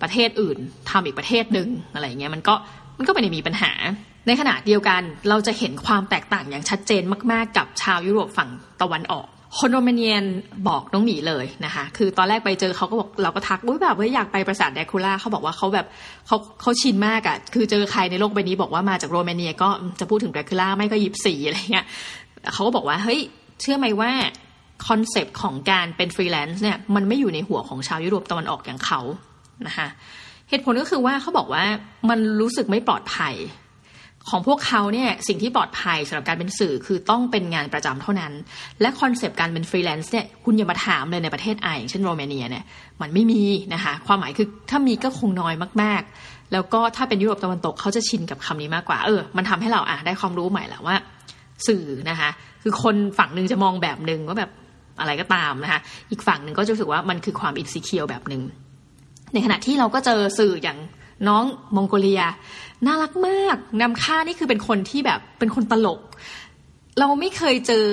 ประเทศอื่นทำอีกประเทศหนึ่งอะไรเงี้ยมันก็มันก็ไม่ได้มีปัญหา ในขณะเดียวกันเราจะเห็นความแตกต่างอย่างชัดเจนมาก ๆ กับชาวยุโรปฝั่งตะวันออก คนโรมาเนียนบอกน้องหมีเลยนะคะ คือตอนแรกไปเจอเขาก็บอกเราก็ทักว่าแบบว่าอยากไปปราสาทแดคูล่าเขาบอกว่าเขาแบบเขาเขาชินมากอะ่ะ คือเจอใครในโลกใบนี้บอกว่ามาจากโรมาเนียก็จะพูดถึงแดรกคูล่าไม่ก็ยิปซีอะไรเงี้ยเขาก็บอกว่าเฮ้ยเชื่อไหมว่า concept ของการเป็นฟรีแลนซ์เนี่ยมันไม่อยู่ในหัวของชาวยุโรปตะวันออกอย่างเขานะคะเหตุผลก็คือว่าเขาบอกว่ามันรู้สึกไม่ปลอดภัย ของพวกเขาเนี่ยสิ่งที่ปลอดภัยสำหรับการเป็นสื่อคือต้องเป็นงานประจำเท่านั้น และ concept การเป็นฟรีแลนซ์เนี่ยคุณอย่ามาถามเลยในประเทศไออย่างเช่นโรมาเนียเนี่ยมันไม่มีนะคะความหมายคือถ้ามีก็คงน้อยมาก ๆ แล้วก็ถ้าเป็นยุโรปตะวันตกเขาจะชินกับคำนี้มากกว่าเออมันทำให้เราอะได้ความรู้ใหม่แหละว่า สื่อนะคะคือคนฝั่งหนึ่งจะมองแบบหนึ่งว่าแบบอะไรก็ตามนะคะอีกฝั่งหนึ่งก็จะรู้สึกว่ามันคือความอินสิเคียวแบบหนึ่งในขณะที่เราก็เจอสื่ออย่าง น้องมองโกเลีย น่ารักมากนำค่านี่คือเป็นคนที่แบบเป็นคนตลก เราไม่เคยเจอ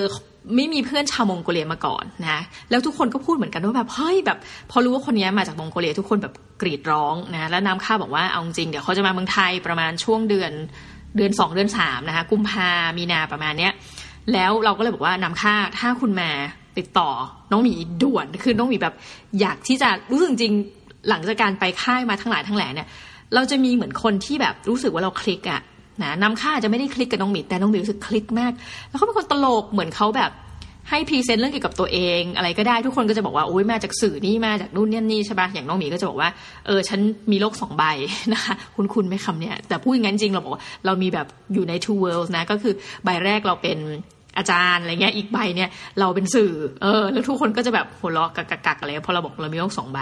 ไม่มีเพื่อนชาวมองโกเลียมาก่อนนะแล้วทุกคนก็พูดเหมือนกันว่าแบบเฮ้ยแบบ พอรู้ว่าคนนี้มาจากมองโกเลีย ทุกคนแบบกรีดร้องนะแล้วน้ำค่าบอกว่าเอาจริงเดี๋ยวเขาจะมาเมืองไทยประมาณช่วงเดือนเดือนสองเดือนสามนะคะกุมภามีนาประมาณเนี้ยแล้วเราก็เลยบอกว่านำค่าถ้าคุณมาติดต่อน้องหมีด่วนคือน้องหมีแบบอยากที่จะรู้สึกจริงหลังจากการไปค่ายมาทั้งหลายทั้งแหล่เนี่ย เราจะมีเหมือนคนที่แบบรู้สึกว่าเราคลิกอะนะนำค่าจะไม่ได้คลิกกับน้องหมีแต่น้องหมีรู้สึกคลิกมาก แล้วเขาเป็นคนตลกเหมือนเขาแบบให้พรีเซนต์เรื่องเกี่ยวกับตัวเอง อะไรก็ได้ทุกคนก็จะบอกว่าโอ้ยมาจากสื่อนี่มาจากนู่นนี่นี่ใช่ปะอย่างน้องหมีก็จะบอกว่าเออฉันมีโลกสองใบนะคะคุณคุณไม่คำเนี้ยแต่พูดอย่างนั้นจริงเราบอกว่าเรามีแบบอยู่ใน two worlds นะก็คือใบแรกเราเป็น อาจารย์อะไรเงี้ยอีกใบเนี่ยเราเป็นสื่อเออแล้วทุกคนก็จะแบบหัวเราะกักกักอะไรเพราะเราบอกเรามีโลกสองใบ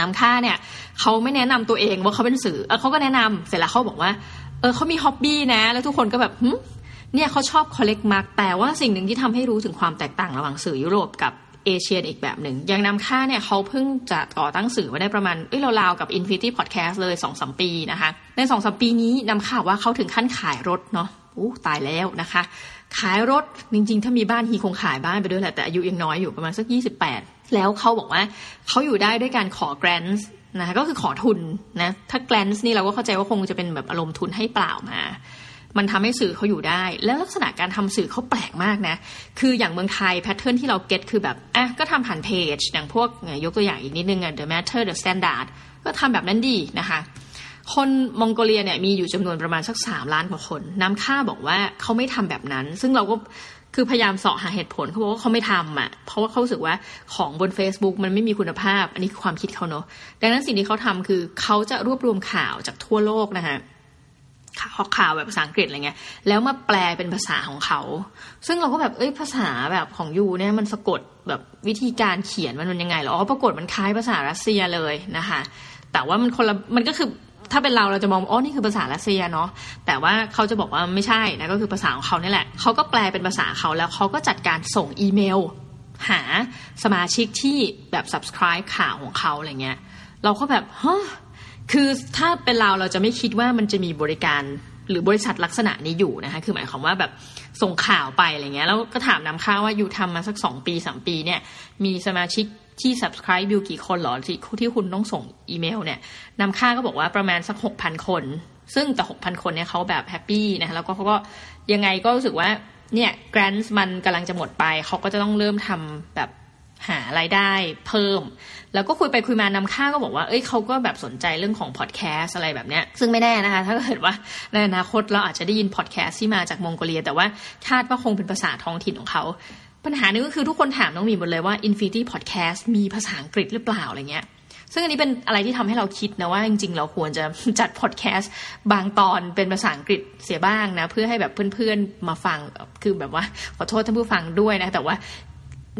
นำค่าเนี่ยเขาไม่แนะนำตัวเองว่าเขาเป็นสื่อเออเขาก็แนะนำเสร็จแล้วเขาบอกว่าเออเขามี hobby นะ แล้วทุกคนก็แบบเนี่ยเขาชอบ collect mug แต่ว่าสิ่งหนึ่งที่ทำให้รู้ถึงความแตกต่างระหว่างสื่อยุโรปกับเอเชียอีกแบบหนึ่งอย่างนำค่าเนี่ยเขาเพิ่งจะก่อตั้งสื่อมาได้ประมาณเอ้ยราวๆกับ Infinity Podcast เลยสองสามปีนะคะ ในสองสามปีนี้นำค่าว่าเขาถึงขั้นขายรถเนาะอู้ตายแล้วนะคะ ขายรถจริงๆ ถ้ามีบ้านฮีคงขายบ้านไปด้วยแหละแต่อายุยังน้อยอยู่ประมาณสักยี่สิบแปดแล้วเขาบอกว่าเขาอยู่ได้ด้วยการขอ grants นะคะก็คือขอทุนนะถ้า grants นี่เราก็เข้าใจว่าคงจะเป็นแบบอารมณ์ทุนให้เปล่ามา มันทำให้สื่อเขาอยู่ได้ แล้วลักษณะการทำสื่อเขาแปลกมากนะ คืออย่างเมืองไทย pattern ที่เรา get คือแบบอะก็ทำผ่านเพจ อย่างพวกยกตัวอย่างอีกนิดนึงอะ The Matter The Standard ก็ทำแบบนั้นดีนะคะ คนมองโกเลียเนี่ยมีอยู่จำนวนประมาณสักสามล้านกว่าคน นำค่าบอกว่าเขาไม่ทำแบบนั้น ซึ่งเราก็คือพยายามสาะหาเหตุผลเขาบอกว่าเขาไม่ทำอะ เพราะว่าเขาสึกว่าของบน Facebook มันไม่มีคุณภาพ อันนี้คือความคิดเขาเนาะดังนั้นสิ่งที่เขาทำคือเขาจะรวบรวมข่าวจากทั่วโลกนะคะข่าวข่าวแบบภาษาอังกฤษอะไรเงี้ย แล้วมาแปลเป็นภาษาของเขา ซึ่งเราก็แบบ เอ้ย ภาษาแบบของยูเนี่ยมันสะกดแบบวิธีการเขียนมันยังไงหรอ อ๋อ ปรากฏมันคล้ายภาษารัสเซียเลยนะคะ แต่ว่ามันคนละ มันก็คือ ถ้าเป็นเราเราจะมองอ๋อนี่คือภาษารัสเซียเนาะแต่ว่าเขาจะบอกว่าไม่ใช่นะก็คือภาษาของเขาเนี่แหละเขาก็แปลเป็นภาษาเขาแล้วเขาก็จัดการส่งอีเมล หาสมาชิกที่แบบ subscribe ข่าวของเขาอะไรเงี้ย เราก็แบบฮะคือถ้าเป็นเราเราจะไม่คิดว่ามันจะมีบริการหรือบริษัทลักษณะนี้อยู่นะคะคือหมายความว่าแบบส่งข่าวไปอะไรเงี้ยแล้วก็ถามนำค่าว่าอยู่ทำมาสักสองปีสามปีเนี่ยมีสมาชิก ที่ subscribe บิวกี่คนหรอที่ที่คุณต้องส่งอีเมลเนี่ยนำค่าก็บอกว่าประมาณสักหกพันคน ซึ่งแต่หกพันคนเนี่ยเขาแบบ happy นะแล้วก็เขาก็ยังไงก็รู้สึกว่าเนี่ย grant มันกำลังจะหมดไป เขาก็จะต้องเริ่มทำแบบหารายได้เพิ่ม แล้วก็คุยไปคุยมานำค่าก็บอกว่า เอ้ยเขาก็แบบสนใจเรื่องของพอดแคสอะไรแบบเนี้ย ซึ่งไม่แน่นะคะ ถ้าเกิดว่าในอนาคตเราอาจจะได้ยินพอดแคสที่มาจากมองโกเลีย แต่ว่าคาดว่าคงเป็นภาษาท้องถิ่นของเขา ปัญหานึงก็คือทุกคนถามน้องหมีหมดเลยว่า Infinity Podcast มีภาษาอังกฤษหรือเปล่าอะไรเงี้ย ซึ่งอันนี้เป็นอะไรที่ทำให้เราคิดนะว่าจริงๆ เราควรจะจัดพอดแคสต์บางตอนเป็นภาษาอังกฤษเสียบ้างนะ เพื่อให้แบบเพื่อนๆมาฟังคือแบบว่าขอโทษท่านผู้ฟังด้วยนะ แต่ว่า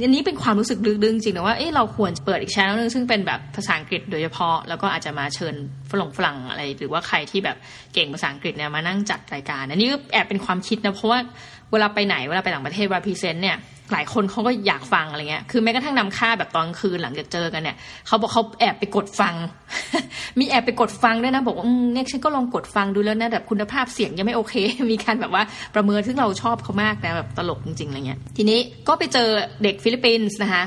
อันนี้เป็นความรู้สึกลึกๆจริงนะว่าเออเราควรเปิดอีกช่องนึงซึ่งเป็นแบบภาษาอังกฤษโดยเฉพาะ แล้วก็อาจจะมาเชิญฝรั่งฝรั่งอะไร หรือว่าใครที่แบบเก่งภาษาอังกฤษเนี่ยมานั่งจัดรายการอันนี้ก็แอบเป็นความคิดนะเพราะว่าเวลาไปไหนเวลาไปต่างประเทศเวลา present เนี่ย หลายคนเขาก็อยากฟังอะไรเงี้ย คือแม้กระทั่งนำค่าแบบตอนคืนหลังจากเจอกันเนี่ยเขาบอกเขาแอบไปกดฟัง มีแอบไปกดฟังด้วยนะ บอกว่าเนี่ยฉันก็ลองกดฟังดูแล้วนะแบบคุณภาพเสียงยังไม่โอเค มีการแบบว่าประเมินซึ่งเราชอบเขามากนะแบบตลกจริงๆอะไรเงี้ย ทีนี้ก็ไปเจอเด็กฟิลิปปินส์นะคะ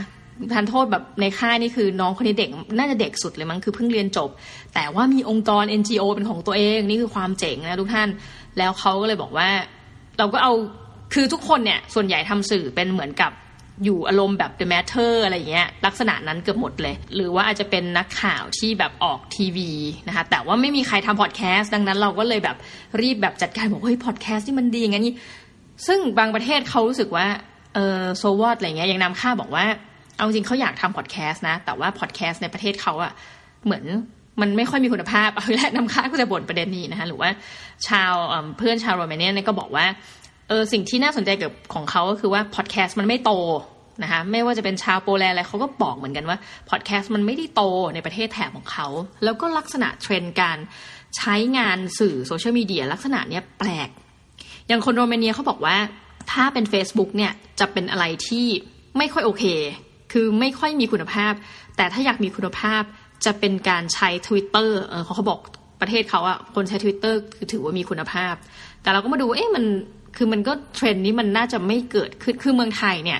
ทานโทษแบบในค่ายนี่คือน้องคนนี้เด็กน่าจะเด็กสุดเลยมั้งคือเพิ่งเรียนจบ แต่ว่ามีองค์กร NGO เป็นของตัวเองนี่คือความเจ๋งนะทุกท่าน แล้วเขาก็เลยบอกว่า เราก็เอา คือทุกคนเนี่ยส่วนใหญ่ทำสื่อเป็นเหมือนกับอยู่อารมณ์แบบ The Matter อะไรเงี้ยลักษณะนั้นเกือบหมดเลย หรือว่าอาจจะเป็นนักข่าวที่แบบออกทีวีนะคะแต่ว่าไม่มีใครทำพอดแคสต์ดังนั้นเราก็เลยแบบรีบแบบจัดการบอกเฮ้ยพอดแคสต์ที่มันดีอย่างนี้ซึ่งบางประเทศเขารู้สึกว่าเออ so what อะไรเงี้ยอย่างนำค่าบอกว่าเอาจริงเขาอยากทำพอดแคสต์นะ แต่ว่าพอดแคสต์ในประเทศเขาอะเหมือนมันไม่ค่อยมีคุณภาพเอาละนำค่าก็จะบ่นประเด็นนี้นะคะหรือว่าชาวเพื่อนชาวโรมาเนียก็บอกว่า เออสิ่งที่น่าสนใจกับของเขาก็คือว่าพอดแคสต์มันไม่โตนะคะไม่ว่าจะเป็นชาวโปแลนด์อะไรเขาก็บอกเหมือนกันว่าพอดแคสต์มันไม่ได้โตในประเทศแถบของเขา แล้วก็ลักษณะเทรนด์การใช้งานสื่อโซเชียลมีเดียลักษณะเนี้ยแปลก อย่างคนโรมาเนียเขาบอกว่าถ้าเป็น Facebook เนี่ยจะเป็นอะไรที่ไม่ค่อยโอเค คือไม่ค่อยมีคุณภาพ แต่ถ้าอยากมีคุณภาพจะเป็นการใช้ Twitter เออเขาเขาบอกประเทศเขาอะคนใช้ Twitter คือถือว่ามีคุณภาพ แต่เราก็มาดูเอ๊ะมัน คือมันก็เทรนด์นี้มันน่าจะไม่เกิดขึ้นคือเมืองไทยเนี่ย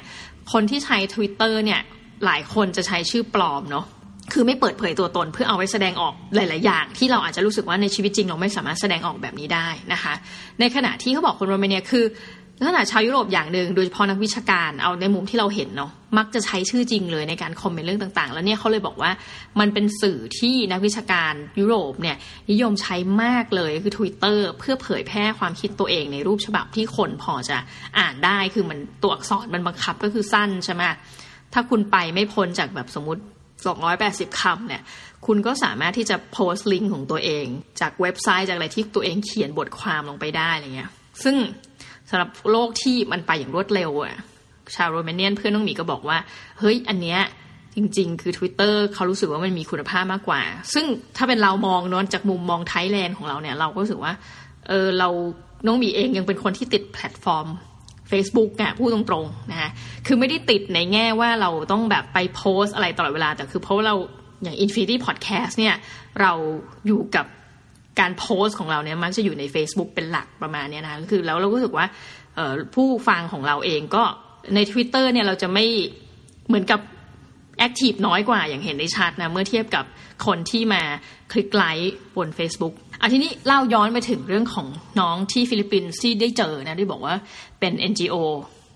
คนที่ใช้ Twitter เนี่ย หลายคนจะใช้ชื่อปลอมเนาะคือไม่เปิดเผยตัวตนเพื่อเอาไว้แสดงออกหลาย ๆ อย่าง ที่เราอาจจะรู้สึกว่าในชีวิตจริงเราไม่สามารถแสดงออกแบบนี้ได้นะคะ ในขณะที่เขาบอกคนโรมาเนียคือ ลักษณะชาวยุโรปอย่างหนึ่งโดยเฉพาะนักวิชาการเอาในมุมที่เราเห็นเนาะมักจะใช้ชื่อจริงเลยในการคอมเมนต์เรื่องต่างๆ แล้วเนี่ยเขาเลยบอกว่ามันเป็นสื่อที่นักวิชาการยุโรปเนี่ยนิยมใช้มากเลยคือ Twitter เพื่อเผยแพร่ความคิดตัวเองในรูปฉบับที่คนพอจะอ่านได้คือมันตัวอักษรมันบังคับก็คือสั้นใช่ไหมถ้าคุณไปไม่พ้นจากแบบสมมติ 280 คำเนี่ยคุณก็สามารถที่จะโพสต์ลิงก์ของตัวเอง จากเว็บไซต์จากอะไรที่ตัวเองเขียนบทความลงไปได้อะไรเงี้ยซึ่ง สำหรับโลกที่มันไปอย่างรวดเร็วอะชาวโรมาเนียนเพื่อนน้องหมีก็บอกว่า เฮ้ยอันเนี้ยจริง ๆ คือ Twitter เขารู้สึกว่ามันมีคุณภาพมากกว่า ซึ่งถ้าเป็นเรามองนอนจากมุมมองไทยแลนด์ของเราเนี่ย เราก็รู้สึกว่า เออเราน้องหมีเองยังเป็นคนที่ติดแพลตฟอร์ม Facebook อะพูดตรงๆนะฮะคือไม่ได้ติดในแง่ว่าเราต้องแบบไปโพสอะไรตลอดเวลา แต่คือเพราะาเราอย่าง Infinity Podcast เนี่ย เราอยู่กับ การโพสต์ของเราเนี่ยมันจะอยู่ใน Facebook เป็นหลักประมาณนี้นะคะคือแล้วเราก็รู้สึกว่าผู้ฟังของเราเองก็ใน Twitter เนี่ยเราจะไม่เหมือนกับ active น้อยกว่าอย่างเห็นได้ชัดนะ เมื่อเทียบกับคนที่มา click like บน Facebook อาทีนี้เล่าย้อนไปถึงเรื่องของน้องที่ฟิลิปปินส์ที่ได้เจอนะที่บอกว่าเป็น NGO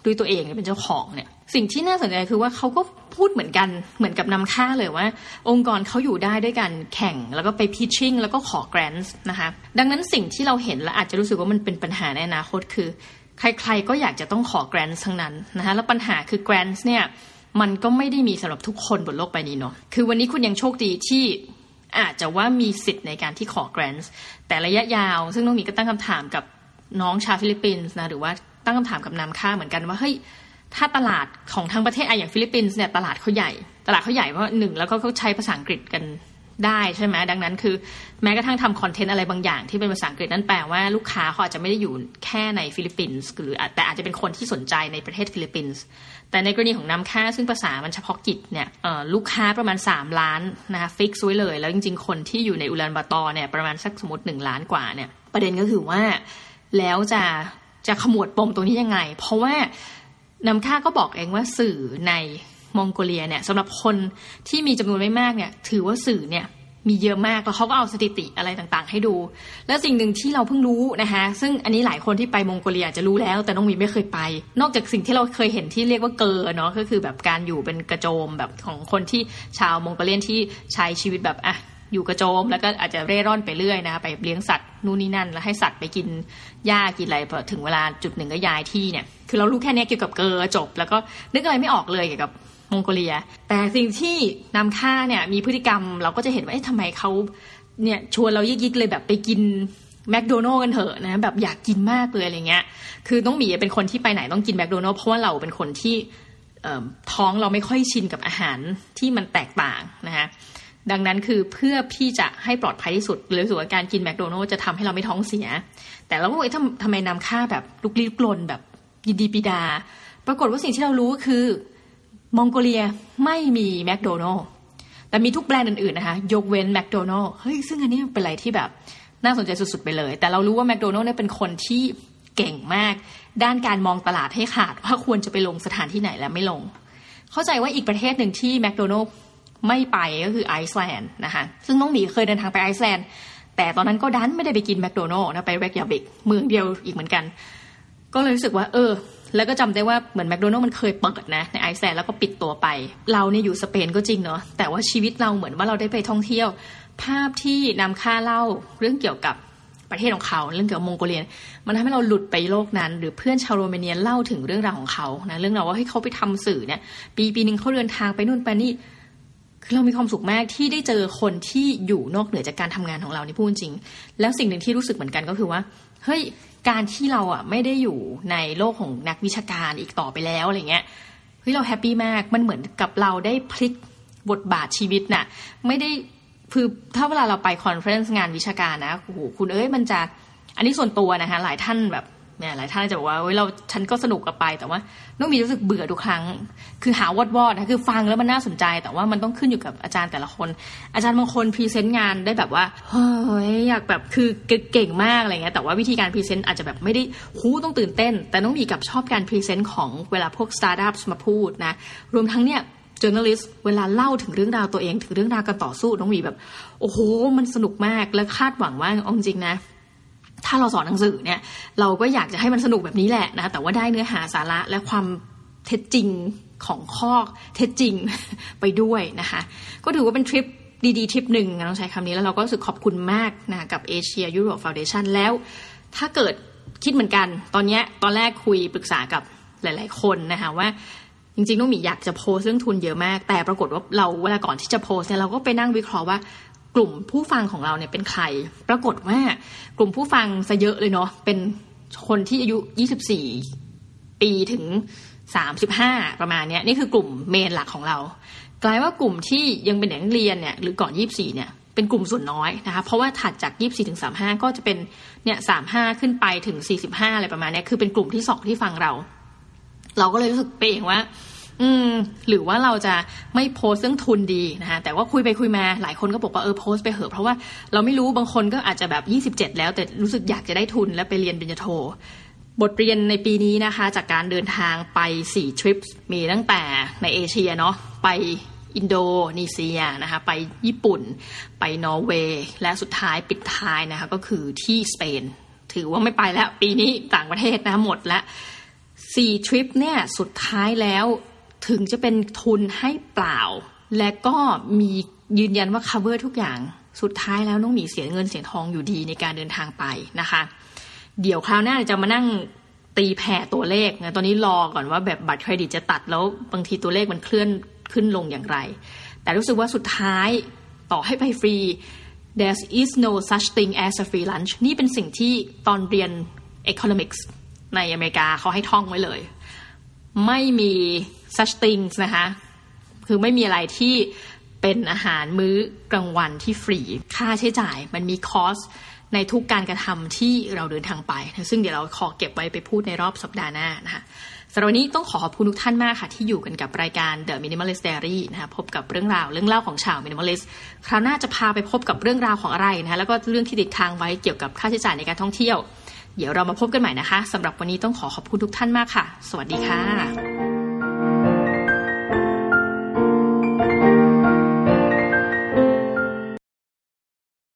ด้วยตัวเองเป็นเจ้าของเนี่ยสิ่งที่น่าสนใจคือว่าเขาก็พูดเหมือนกันเหมือนกับนำค่าเลยว่า องค์กรเขาอยู่ได้ด้วยการแข่งแล้วก็ไป pitching แล้วก็ขอ grants นะคะดังนั้นสิ่งที่เราเห็นและอาจจะรู้สึกว่ามันเป็นปัญหาในอนาคตคือ ใครๆก็อยากจะต้องขอ grants ทั้งนั้นนะคะแล้วปัญหาคือ grants เนี่ยมันก็ไม่ได้มีสำหรับทุกคนบนโลกใบนี้เนาะคือวันนี้คุณยังโชคดีที่อาจจะว่ามีสิทธิ์ในการที่ขอ grants แต่ระยะยาว ซึ่งน้องมีก็ตั้งคำถามกับน้องชาวฟิลิปปินส์นะหรือว่า ตั้งคำถามกับนำค่าเหมือนกันว่าเฮ้ยถ้าตลาดของทั้งประเทศอย่างฟิลิปปินส์เนี่ยตลาดเขาใหญ่ ตลาดเขาใหญ่เพราะหนึ่งแล้วก็เขาใช้ภาษาอังกฤษกันได้ใช่ไหมดังนั้นคือแม้กระทั่งทำคอนเทนต์อะไรบางอย่างที่เป็นภาษาอังกฤษนั่นแปลว่าลูกค้าเขาอาจจะไม่ได้อยู่แค่ในฟิลิปปินส์หรือแต่อาจจะเป็นคนที่สนใจในประเทศฟิลิปปินส์แต่ในกรณีของนำค่าซึ่งภาษามันเฉพาะกิจเนี่ยลูกค้าประมาณ 3 ล้านนะคะ fix ไว้เลย แล้วจริงๆ คนที่อยู่ในอูลานบาตอร์เนี่ยประมาณสักสมมติ 1 ล้านกว่าเนี่ยประเด็นก็คือว่าแล้วจะ จะขมวดปมตรงนี้ยังไง เพราะว่านำค่าก็บอกเองว่าสื่อในมองโกเลียเนี่ยสำหรับคนที่มีจำนวนไม่มากเนี่ย ถือว่าสื่อเนี่ยมีเยอะมากแล้วเขาก็เอาสถิติอะไรต่างๆ ให้ดู แล้วสิ่งหนึ่งที่เราเพิ่งรู้นะคะซึ่งอันนี้หลายคนที่ไปมองโกเลียจะรู้แล้ว แต่น้องมีไม่เคยไป นอกจากสิ่งที่เราเคยเห็นที่เรียกว่าเกอเนาะก็คือแบบการอยู่เป็นกระโจมแบบของคนที่ชาวมองโกเลียนที่ใช้ชีวิตแบบอะ อยู่กระโจมแล้วก็อาจจะเร่ร่อนไปเรื่อยนะไปเลี้ยงสัตว์นู่นนี่นั่น แล้วให้สัตว์ไปกินหญ้ากินอะไรพอถึงเวลาจุดหนึ่งก็ย้ายที่เนี่ย คือเรารู้แค่นี้เกี่ยวกับเกอจบ แล้วก็นึกอะไรไม่ออกเลยเกี่ยวกับมองโกเลีย แต่สิ่งที่นำค่าเนี่ยมีพฤติกรรมเราก็จะเห็นว่าเอ๊ะทำไมเขาเนี่ยชวนเรายิกๆเลยแบบไปกินแมคโดนัลล์กันเถอะนะแบบอยากกินมากเลยอะไรเงี้ย คือต้องมีเป็นคนที่ไปไหนต้องกินแมคโดนัลล์เพราะว่าเราเป็นคนที่ท้องเราไม่ค่อยชินกับอาหารที่มันแตกต่างนะคะ ดังนั้นคือเพื่อพี่จะให้ปลอดภัยที่สุดเลยรู้สึกว่าการกินแมคโดนัลล์จะทำให้เราไม่ท้องเสีย แต่เราก็เอ๊ะทำทำไมนำค่าแบบลุกลี้ลุกลนแบบยินดีปีดา ปรากฏว่าสิ่งที่เรารู้คือมองโกเลียไม่มีแมคโดนัลล์แต่มีทุกแบรนด์อื่นๆนะคะ ยกเว้นแมคโดนัลล์เฮ้ยซึ่งอันนี้เป็นอะไรที่แบบน่าสนใจสุดๆไปเลย แต่เรารู้ว่าแมคโดนัลล์เนี่ยเป็นคนที่เก่งมาก ด้านการมองตลาดให้ขาดว่าควรจะไปลงสถานที่ไหนและไม่ลง เข้าใจว่าอีกประเทศหนึ่งที่แมคโดนัลล์ ไม่ไปก็คือไอซ์แลนด์นะคะซึ่งน้องหมีเคยเดินทางไปไอซ์แลนด์แต่ตอนนั้นก็ดันไม่ได้ไปกินแมคโดนัลล์นะไปเรกยาบิกเมืองเดียวอีกเหมือนกัน ก็เลยรู้สึกว่า เออ แล้วก็จำได้ว่าเหมือนแมคโดนัลล์มันเคยเปิดนะในไอซ์แลนด์แล้วก็ปิดตัวไป เราเนี่ยอยู่สเปนก็จริงเนาะแต่ว่าชีวิตเราเหมือนว่าเราได้ไปท่องเที่ยว ภาพที่นำค่าเล่าเรื่องเกี่ยวกับประเทศของเขาเรื่องเกี่ยวกับมองโกเลียนมันทำให้เราหลุดไปโลกนั้น หรือเพื่อนชาวโรมาเนียเล่าถึงเรื่องราวของเขานะเรื่องราวว่าให้เขาไปทำสื่อเนี่ย ปีปีหนึ่งเขาเดินทางไปนู่นไปนี่ คือเรามีความสุขมากที่ได้เจอคนที่อยู่นอกเหนือจากการทำงานของเรานี่พูดจริง แล้วสิ่งหนึ่งที่รู้สึกเหมือนกันก็คือว่า เฮ้ย การที่เราอะไม่ได้อยู่ในโลกของนักวิชาการอีกต่อไปแล้วอะไรเงี้ย เฮ้ยเรา happy มาก มันเหมือนกับเราได้พลิกบทบาทชีวิตน่ะ ไม่ได้คือถ้าเวลาเราไป conference งานวิชาการนะ โอ้โห คุณเอ้ยมันจะ อันนี้ส่วนตัวนะคะ หลายท่านแบบ เนี่ยหลายท่านจะบอกว่าเฮ้ยเราฉันก็สนุกกับไปแต่ว่าน้องมีรู้สึกเบื่อทุกครั้ง คือหาวอดวอดนะคือฟังแล้วมันน่าสนใจ แต่ว่ามันต้องขึ้นอยู่กับอาจารย์แต่ละคน อาจารย์บางคน present งานได้แบบว่าเฮ้ยอยากแบบคือเก่งมากอะไรเงี้ยแต่ว่าวิธีการ present อาจจะแบบไม่ได้หูต้องตื่นเต้น แต่น้องมีกลับชอบการ present ของเวลาพวกสตาร์ทอัพมาพูดนะรวมทั้งเนี่ย journalist เวลาเล่าถึงเรื่องราวตัวเองถึงเรื่องราวการต่อสู้น้องมีแบบ โอ้โห มันสนุกมากและคาดหวังว่าอาจริงนะ ถ้าเราสอนหนังสือเนี่ยเราก็อยากจะให้มันสนุกแบบนี้แหละนะแต่ว่าได้เนื้อหาสาระและความเท็จจริงของข้อเท็จจริงไปด้วยนะคะก็ถือว่าเป็นทริปดีๆทริปหนึ่งต้องใช้คำนี้แล้วเราก็รู้สึกขอบคุณมากนะกับเอเชียยุโรปฟาวเดชันแล้ว ถ้าเกิดคิดเหมือนกัน ตอนนี้ตอนแรกคุยปรึกษากับหลาย ๆ คนนะคะว่าจริงๆน้องหมีอยากจะโพสเรื่องทุนเยอะมาก แต่ปรากฏว่าเราเวลาก่อนที่จะโพสเนี่ยเราก็ไปนั่งวิเคราะห์ว่า กลุ่มผู้ฟังของเราเนี่ยเป็นใคร ปรากฏว่ากลุ่มผู้ฟังซะเยอะเลยเนาะเป็นคนที่อายุ 24 ปีถึง 35 ประมาณนี้นี่คือกลุ่มเมนหลักของเรา กลายว่ากลุ่มที่ยังเป็นเด็กนักเรียนเนี่ยหรือก่อน 24 เนี่ยเป็นกลุ่มส่วนน้อยนะคะเพราะว่าถัดจาก 24ถึง35 ก็จะเป็นเนี่ย35 ขึ้นไปถึง 45 อะไรประมาณนี้คือเป็นกลุ่มที่สองที่ฟังเรา เราก็เลยรู้สึกเปเองว่า อืม หรือว่าเราจะไม่โพสเรื่องทุนดีนะคะแต่ว่าคุยไปคุยมาหลายคนก็บอกว่าเออโพสไปเหอะเพราะว่าเราไม่รู้บางคนก็อาจจะแบบ 27 แล้วแต่รู้สึกอยากจะได้ทุนและไปเรียนปริญญาโท บทเรียนในปีนี้นะคะ จากการเดินทางไป 4 ทริปมีตั้งแต่ในเอเชียเนาะไปอินโดนีเซียนะคะไปญี่ปุ่น ไปนอร์เวย์และสุดท้ายปิดท้ายนะคะก็คือที่สเปน ถือว่าไม่ไปแล้วปีนี้ต่างประเทศนะหมดละสี่ทริปเนี่ยสุดท้ายแล้ว ถึงจะเป็นทุนให้เปล่า และก็มียืนยันว่า cover ทุกอย่างสุดท้ายแล้วน้องหมีเสียเงินเสียทองอยู่ดีในการเดินทางไปนะคะ เดี๋ยวคราวหน้าจะมานั่งตีแผ่ตัวเลขนะตอนนี้รอก่อนว่าแบบบัตรเครดิตจะตัดแล้วบางทีตัวเลขมันเคลื่อนขึ้นลงอย่างไร แต่รู้สึกว่าสุดท้ายต่อให้ไปฟรี there is no such thing as a free lunch นี่เป็นสิ่งที่ตอนเรียน economics ในอเมริกาเขาให้ท่องไว้เลย ไม่มี such things นะคะ คือไม่มีอะไรที่เป็นอาหารมื้อกลางวันที่ฟรี ค่าใช้จ่ายมันมีคอสในทุกการกระทำที่เราเดินทางไป ซึ่งเดี๋ยวเราขอเก็บไว้ไปพูดในรอบสัปดาห์หน้านะคะสำหรับวันนี้ต้องขอขอบคุณทุกท่านมากค่ะ ที่อยู่กันกับรายการ The Minimalist Diary นะคะพบกับเรื่องราวเรื่องเล่าของชาว Minimalist คราวหน้าจะพาไปพบกับเรื่องราวของอะไรนะคะแล้วก็เรื่องที่ติดค้างไว้เกี่ยวกับค่าใช้จ่ายในการท่องเที่ยว เดี๋ยวเรามาพบกันใหม่นะคะสำหรับวันนี้ต้องขอขอบคุณทุกท่านมากค่ะ สวัสดีค่ะ